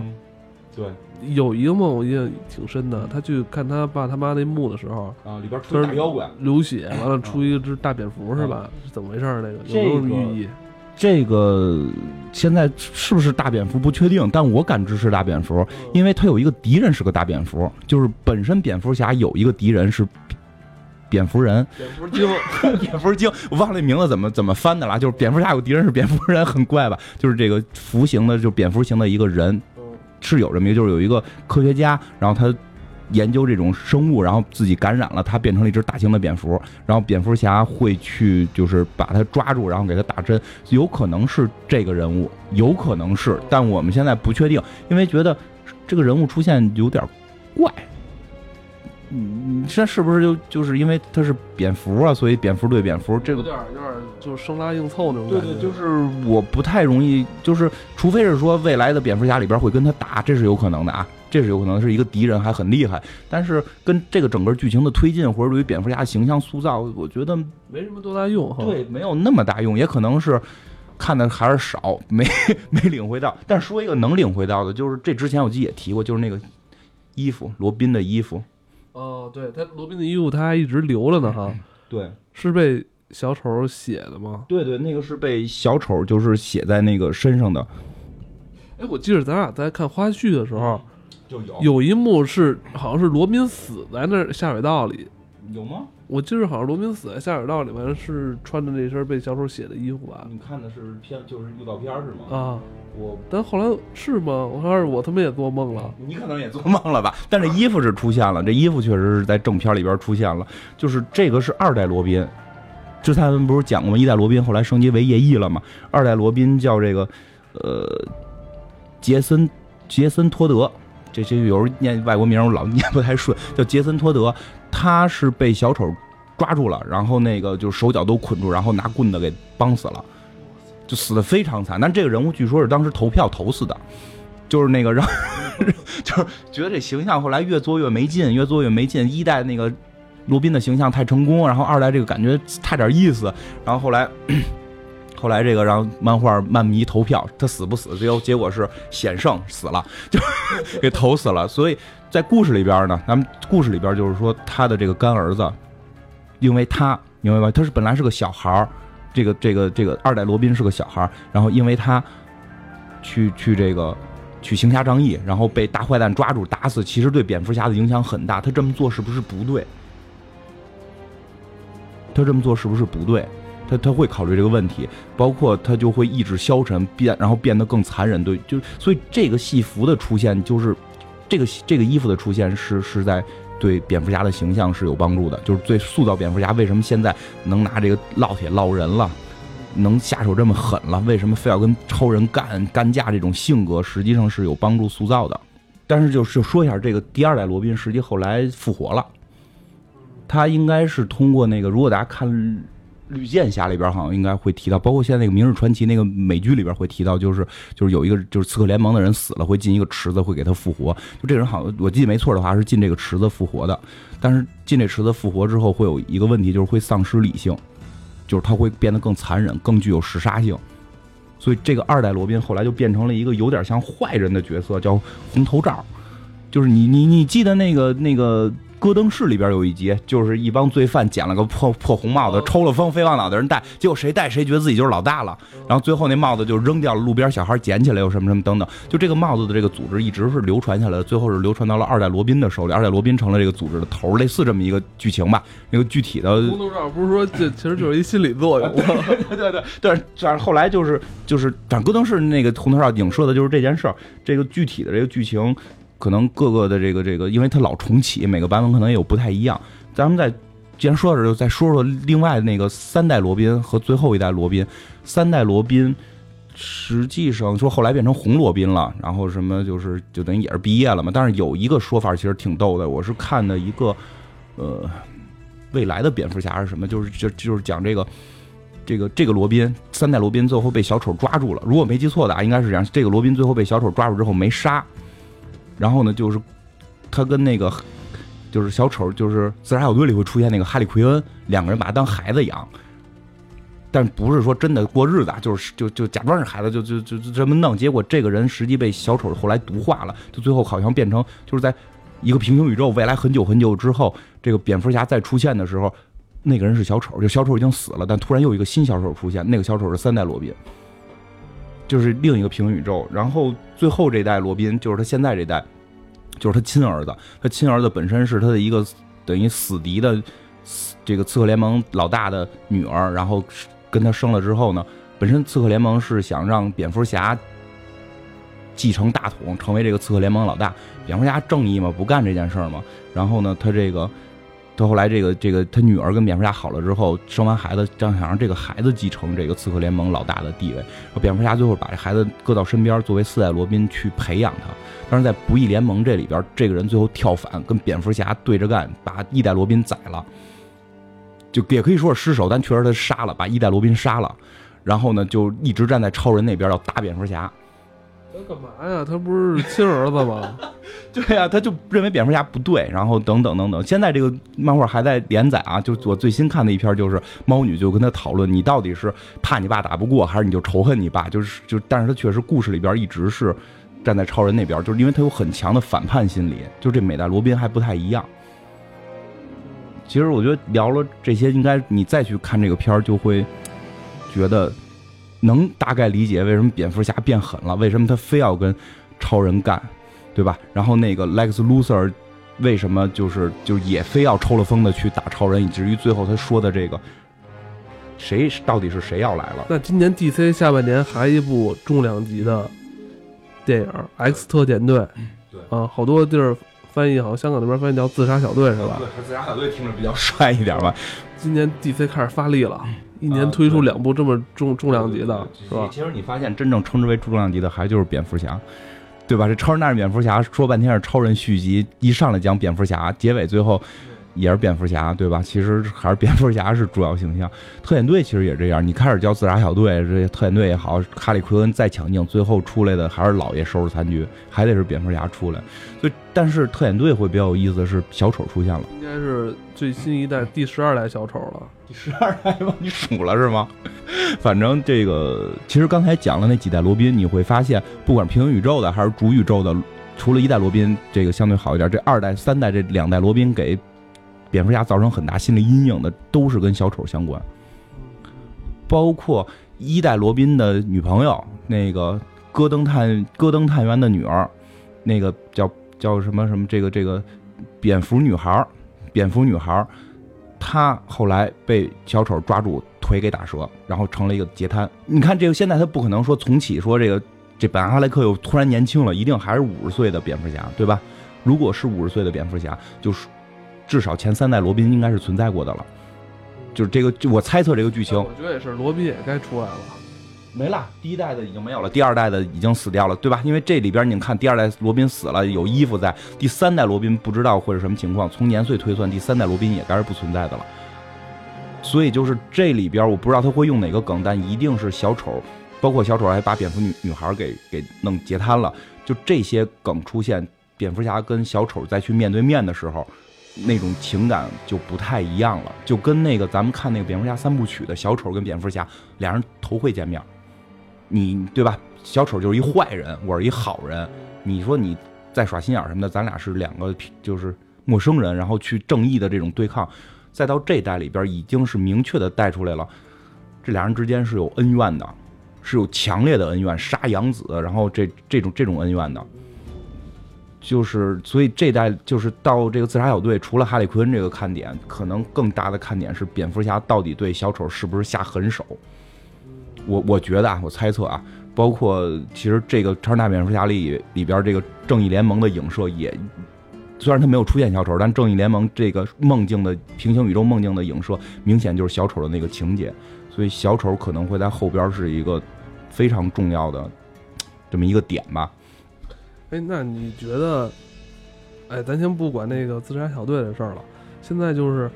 对，有一个梦我印象挺深的，他去看他爸他妈那墓的时候，啊，里边出大妖怪，流血，完了出一只大蝙蝠是吧？是怎么回事？那个有没有寓意？这个现在是不是大蝙蝠不确定，但我感知是大蝙蝠，因为他有一个敌人是个大蝙蝠，就是本身蝙蝠侠有一个敌人是。蝙蝠人，蝙蝠精，蝙蝠精，我忘了名字怎么怎么翻的了。就是蝙蝠侠有敌人是蝙蝠人，很怪吧？就是这个蝠形的，就蝙蝠型的一个人，是有这么一个，就是有一个科学家，然后他研究这种生物，然后自己感染了，他变成了一只大型的蝙蝠，然后蝙蝠侠会去就是把他抓住，然后给他打针，有可能是这个人物，有可能是，但我们现在不确定，因为觉得这个人物出现有点怪。嗯，这是不是就就是因为他是蝙蝠啊，所以蝙蝠对蝙蝠这个有点有点就是生拉硬凑那种感觉。对对，就是我不太容易，就是除非是说未来的蝙蝠侠里边会跟他打，这是有可能的啊，这是有可能是一个敌人还很厉害。但是跟这个整个剧情的推进或者对于蝙蝠侠形象塑造，我觉得没什么多大用哈。对，没有那么大用，也可能是看的还是少，没没领会到。但说一个能领会到的，就是这之前我记得也提过，就是那个衣服，罗宾的衣服。哦，对他罗宾的衣服他还一直留着呢哈，对，是被小丑写的吗？对对，那个是被小丑就是写在那个身上的，哎，我记得咱俩在看花絮的时候，就有有一幕是好像是罗宾死在那儿下水道里，有吗？我记得好像罗宾死在下水道里面是穿着那身被小丑写的衣服吧？你看的是片就是预告片是吗？啊，我但后来是吗？我还是我他妈也做梦了。你可能也做梦了吧？但这衣服是出现了，这衣服确实是在正片里边出现了。就是这个是二代罗宾，之前咱们不是讲过吗？一代罗宾后来升级为夜翼了嘛？二代罗宾叫这个呃杰森杰森托德，这些有时候念外国名我老 念不太顺，叫杰森托德。他是被小丑抓住了，然后那个就手脚都捆住，然后拿棍子给绑死了，就死的非常惨。但这个人物据说是当时投票投死的，就是那个让，就是觉得这形象后来越做越没劲，越做越没劲。一代那个罗宾的形象太成功，然后二代这个感觉差点意思，然后后来。后来这个让漫画漫迷投票，他死不死？最后结果是险胜死了，就给投死了。所以在故事里边呢，咱们故事里边就是说他的这个干儿子，因为他明白吧？他是本来是个小孩儿，这个这个这个二代罗宾是个小孩儿，然后因为他去去这个去行侠仗义，然后被大坏蛋抓住打死，其实对蝙蝠侠的影响很大。他这么做是不是不对？他这么做是不是不对？他他会考虑这个问题，包括他就会意志消沉变，然后变得更残忍。对，就所以这个戏服的出现，就是这个这个衣服的出现是是在对蝙蝠侠的形象是有帮助的，就是最塑造蝙蝠侠为什么现在能拿这个烙铁烙人了，能下手这么狠了，为什么非要跟超人干干架这种性格，实际上是有帮助塑造的。但是就是说一下，这个第二代罗宾实际后来复活了，他应该是通过那个，如果大家看。绿箭侠里边好像应该会提到，包括现在那个《明日传奇》那个美剧里边会提到，就是就是有一个就是刺客联盟的人死了，会进一个池子，会给他复活。就这人好像我记得没错的话，是进这个池子复活的。但是进这池子复活之后，会有一个问题，就是会丧失理性，就是他会变得更残忍，更具有嗜杀性。所以这个二代罗宾后来就变成了一个有点像坏人的角色，叫红头罩。就是你你你记得那个那个。戈登市里边有一集，就是一帮罪犯捡了个破破红帽子，抽了风飞往脑袋人戴，结果谁戴谁觉得自己就是老大了，然后最后那帽子就扔掉了，路边小孩捡起来又什么什么等等，就这个帽子的这个组织一直是流传下来的，最后是流传到了二代罗宾的手里，二代罗宾成了这个组织的头，类似这么一个剧情吧。那个具体的红头罩不是说这其实就是一心理作用，对 对对，但是但是后来就是就是，但戈登市那个红头罩影射的就是这件事儿，这个具体的这个剧情。可能各个的这个这个，因为它老重启，每个版本可能也有不太一样。咱们再既然说到这，就再说说另外那个三代罗宾和最后一代罗宾。三代罗宾实际上说后来变成红罗宾了，然后什么就是就等于也是毕业了嘛。但是有一个说法其实挺逗的，我是看的一个呃未来的蝙蝠侠是什么，就是就就是讲这个这个这个罗宾三代罗宾最后被小丑抓住了。如果没记错的啊，应该是这样。这个罗宾最后被小丑抓住之后没杀。然后呢，就是他跟那个就是小丑，就是自杀小队里会出现那个哈利奎恩，两个人把他当孩子养，但不是说真的过日子啊，就是就就假装是孩子，就就就就这么弄。结果这个人实际被小丑后来毒化了，就最后好像变成就是在一个平行宇宙，未来很久很久之后，这个蝙蝠侠再出现的时候，那个人是小丑，就小丑已经死了，但突然又一个新小丑出现，那个小丑是三代罗宾。就是另一个平行宇宙，然后最后这代罗宾就是他现在这代，就是他亲儿子。他亲儿子本身是他的一个等于死敌的这个刺客联盟老大的女儿，然后跟他生了之后呢，本身刺客联盟是想让蝙蝠侠继承大统，成为这个刺客联盟老大。蝙蝠侠正义嘛，不干这件事儿嘛。然后呢，他这个。到后来，这个这个他女儿跟蝙蝠侠好了之后，生完孩子，张想让这个孩子继承这个刺客联盟老大的地位。蝙蝠侠最后把这孩子搁到身边，作为四代罗宾去培养他。但是在不义联盟这里边，这个人最后跳反，跟蝙蝠侠对着干，把一代罗宾宰了。就也可以说是失手，但确实他杀了，把一代罗宾杀了。然后呢，就一直站在超人那边要打蝙蝠侠。他干嘛呀？他不是亲儿子吗？对呀，他就认为蝙蝠侠不对，然后等等等等。现在这个漫画还在连载啊，就我最新看的一篇就是猫女就跟他讨论，你到底是怕你爸打不过，还是你就仇恨你爸？就是就，但是他确实故事里边一直是站在超人那边，就是因为他有很强的反叛心理。就这美代罗宾还不太一样，其实我觉得聊了这些，应该你再去看这个片儿，就会觉得能大概理解为什么蝙蝠侠变狠了，为什么他非要跟超人干，对吧？然后那个 Lex Luthor 为什么就是就也非要抽了风的去打超人，以至于最后他说的这个谁到底是谁要来了？那今年 DC 下半年还一部重量级的电影《X 特遣队》，对啊，好多地儿翻译好像香港那边翻译叫《自杀小队》是吧？对，自杀小队听着比较帅一点吧。今年 DC 开始发力了，一年推出两部这么重重量级的，是吧？其实你发现真正称之为重量级的，还就是蝙蝠侠，对吧？这超人大战蝙蝠侠说半天是超人续集，一上来讲蝙蝠侠，结尾最后也是蝙蝠侠，对吧？其实还是蝙蝠侠是主要形象。特遣队其实也这样，你开始叫自杀小队，这特遣队也好，哈利奎恩再强劲，最后出来的还是老爷收拾残局，还得是蝙蝠侠出来。所以，但是特遣队会比较有意思的是，小丑出现了。应该是最新一代第十二代小丑了。第十二代吗？你数了是吗？反正这个，其实刚才讲了那几代罗宾，你会发现，不管平行宇宙的还是主宇宙的，除了一代罗宾这个相对好一点，这二代、三代这两代罗宾给蝙蝠侠造成很大心理阴影的，都是跟小丑相关。包括一代罗宾的女朋友，那个戈登探戈登探员的女儿，那个叫叫什么什么这个这个蝙蝠女孩，蝙蝠女孩。她后来被小丑抓住，腿给打折，然后成了一个截瘫。你看这个，现在他不可能说重启，说这个这本阿莱克又突然年轻了，一定还是五十岁的蝙蝠侠，对吧？如果是五十岁的蝙蝠侠，就是至少前三代罗宾应该是存在过的了。就是这个，就我猜测这个剧情，我觉得也是，罗宾也该出来了。没了，第一代的已经没有了，第二代的已经死掉了，对吧？因为这里边你看，第二代罗宾死了，有衣服在；第三代罗宾不知道会是什么情况。从年岁推算，第三代罗宾也该是不存在的了。所以就是这里边，我不知道他会用哪个梗，但一定是小丑，包括小丑还把蝙蝠女女孩给给弄截瘫了。就这些梗出现，蝙蝠侠跟小丑再去面对面的时候，那种情感就不太一样了，就跟那个咱们看那个蝙蝠侠三部曲的小丑跟蝙蝠侠俩人头会见面。你对吧？小丑就是一坏人，我是一好人。你说你在耍心眼什么的，咱俩是两个就是陌生人，然后去正义的这种对抗。再到这代里边，已经是明确的带出来了，这俩人之间是有恩怨的，是有强烈的恩怨，杀养子，然后这这种这种恩怨的。就是所以这代就是到这个自杀小队，除了哈利奎恩这个看点，可能更大的看点是蝙蝠侠到底对小丑是不是下狠手。我我觉得啊，我猜测啊，包括其实这个《超人大蝙蝠侠》里里边这个正义联盟的影射也，虽然他没有出现小丑，但正义联盟这个梦境的平行宇宙梦境的影射，明显就是小丑的那个情节，所以小丑可能会在后边是一个非常重要的这么一个点吧。哎，那你觉得，哎，咱先不管那个自杀小队的事儿了，现在就是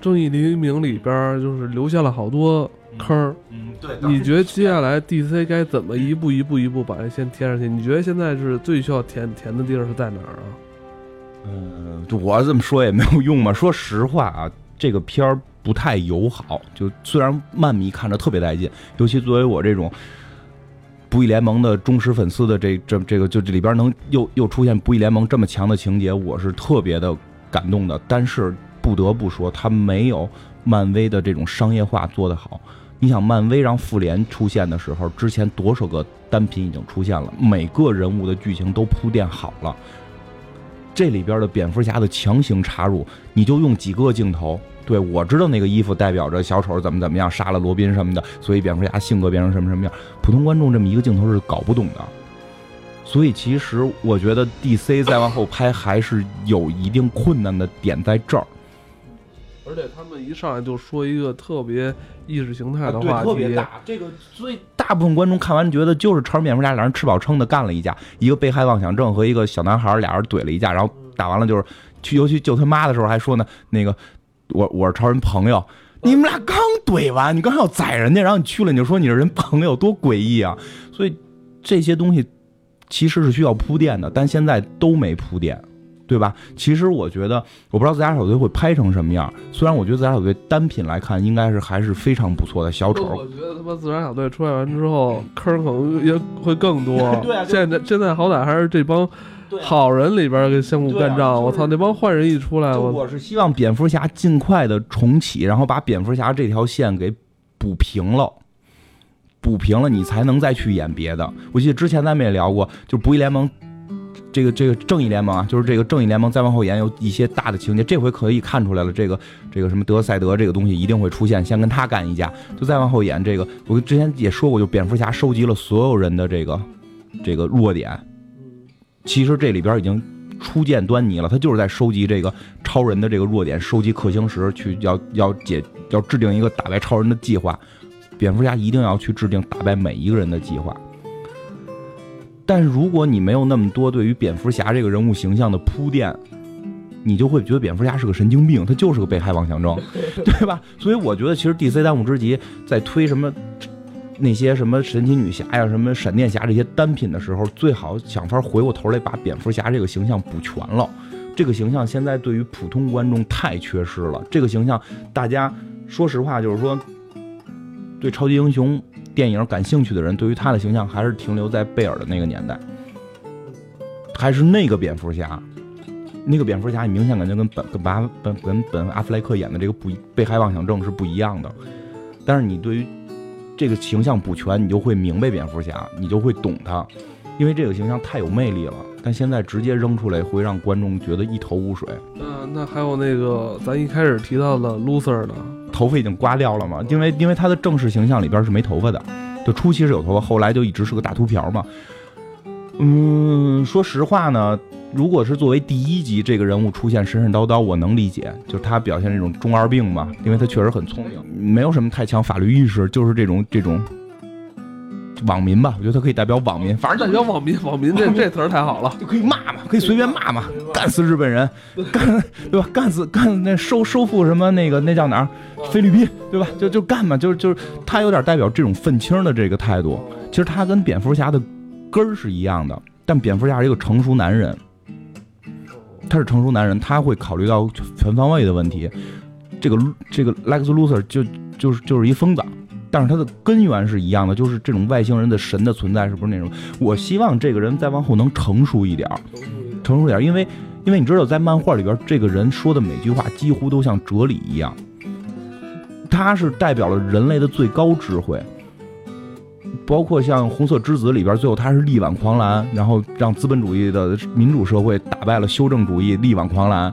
正义黎明里边就是留下了好多。坑儿，嗯，对。你觉得接下来 DC 该怎么一步一步一步把这先填上去？你觉得现在是最需要填填的地儿是在哪儿啊？嗯，就我这么说也没有用嘛。说实话啊，这个片儿不太友好。就虽然漫迷看着特别带劲，尤其作为我这种不义联盟的忠实粉丝的这这这个，就这里边能又又出现不义联盟这么强的情节，我是特别的感动的。但是不得不说，他没有漫威的这种商业化做得好。你想，漫威让复联出现的时候，之前多少个单品已经出现了，每个人物的剧情都铺垫好了。这里边的蝙蝠侠的强行插入，你就用几个镜头。对我知道那个衣服代表着小丑怎么怎么样，杀了罗宾什么的，所以蝙蝠侠性格变成什么什么样，普通观众这么一个镜头是搞不懂的。所以其实我觉得 DC 再往后拍还是有一定困难的点在这儿。而且他们一上来就说一个特别意识形态的话题，特别大。这个所以大部分观众看完觉得就是超人蝙蝠侠俩人吃饱撑的干了一架，一个被害妄想症和一个小男孩俩人怼了一架，然后打完了就是去尤其救他妈的时候还说呢，那个我我是超人朋友，你们俩刚怼完，你刚要宰人家，然后你去了你就说你是人朋友，多诡异啊！所以这些东西其实是需要铺垫的，但现在都没铺垫。对吧？其实我觉得，我不知道自家小队会拍成什么样。虽然我觉得自家小队单品来看，应该是还是非常不错的。小丑，我觉得他妈自家小队出来完之后，坑可能也会更多。对啊，现在现在好歹还是这帮好人里边跟相互干仗，我操，那帮坏人一出来，我我是希望蝙蝠侠尽快的重启，然后把蝙蝠侠这条线给补平了。补平了，你才能再去演别的。我记得之前咱们也聊过，就《不义联盟》这个这个正义联盟啊，就是这个正义联盟再往后演有一些大的情节，这回可以看出来了，这个这个什么德赛德这个东西一定会出现，先跟他干一架，就再往后演这个。我之前也说过，就蝙蝠侠收集了所有人的这个这个弱点，其实这里边已经初见端倪了，他就是在收集这个超人的这个弱点，收集氪星石，去要要解要制定一个打败超人的计划。蝙蝠侠一定要去制定打败每一个人的计划，但是如果你没有那么多对于蝙蝠侠这个人物形象的铺垫，你就会觉得蝙蝠侠是个神经病，他就是个被害妄想症，对吧？所以我觉得其实 DC 当务之急在推什么那些什么神奇女侠呀、什么闪电侠这些单品的时候，最好想法回过头来把蝙蝠侠这个形象补全了。这个形象现在对于普通观众太缺失了，这个形象大家说实话就是说。对超级英雄电影感兴趣的人，对于他的形象还是停留在贝尔的那个年代，还是那个蝙蝠侠，那个蝙蝠侠，你明显感觉跟本跟巴本跟本阿弗莱克演的这个不被害妄想症是不一样的。但是你对于这个形象补全，你就会明白蝙蝠侠，你就会懂他，因为这个形象太有魅力了。但现在直接扔出来，会让观众觉得一头雾水。嗯，那还有那个咱一开始提到的 loser 呢？头发已经刮掉了嘛？因为因为他的正式形象里边是没头发的，就初期是有头发，后来就一直是个大秃瓢嘛。嗯，说实话呢，如果是作为第一集这个人物出现神神叨叨，我能理解，就是他表现这种中二病嘛，因为他确实很聪明，没有什么太强法律意识，就是这种这种。网民吧，我觉得他可以代表网民，反正代表网民，网民这这词儿太好了，就可以骂嘛，可以随便骂嘛，干死日本人，干对吧？干死干那收收复什么那个那叫哪儿？菲律宾对吧？就就干嘛，就是就是他有点代表这种愤青的这个态度。其实他跟蝙蝠侠的根儿是一样的，但蝙蝠侠是一个成熟男人，他是成熟男人，他会考虑到全方位的问题。这个这个 Lex Luthor 就就是就是一疯子。但是他的根源是一样的，就是这种外星人的神的存在，是不是那种？我希望这个人再往后能成熟一点，成熟点，因为因为你知道，在漫画里边，这个人说的每句话几乎都像哲理一样，他是代表了人类的最高智慧，包括像红色之子里边，最后他是力挽狂澜，然后让资本主义的民主社会打败了修正主义，力挽狂澜，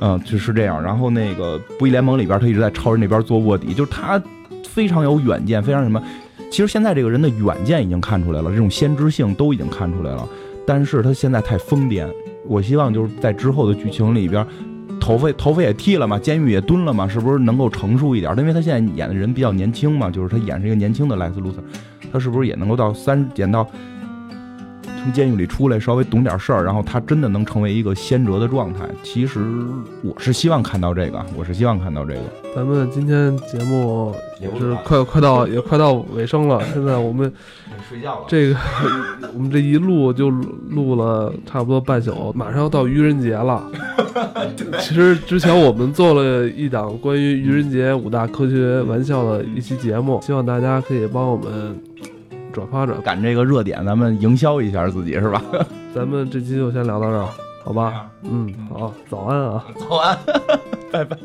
嗯，就是这样。然后那个不义联盟里边，他一直在超人那边做卧底，就是他。非常有远见，非常什么？其实现在这个人的远见已经看出来了，这种先知性都已经看出来了。但是他现在太疯癫。我希望就是在之后的剧情里边，头发头发也剃了嘛，监狱也蹲了嘛，是不是能够成熟一点？因为他现在演的人比较年轻嘛，就是他演是一个年轻的莱斯·卢瑟，他是不是也能够到三演到？从监狱里出来，稍微懂点事儿，然后他真的能成为一个先哲的状态。其实我是希望看到这个，我是希望看到这个。咱们今天节目也是快快到也快到尾声了，现在我们 睡觉了。这个 我们这一录就录了差不多半宿，马上要到愚人节了。其实之前我们做了一档关于愚人节五大科学玩笑的一期节目，希望大家可以帮我们。转发转赶这个热点，咱们营销一下自己是吧？咱们这期就先聊到这儿，好吧？嗯，好，早安啊，早安，拜拜。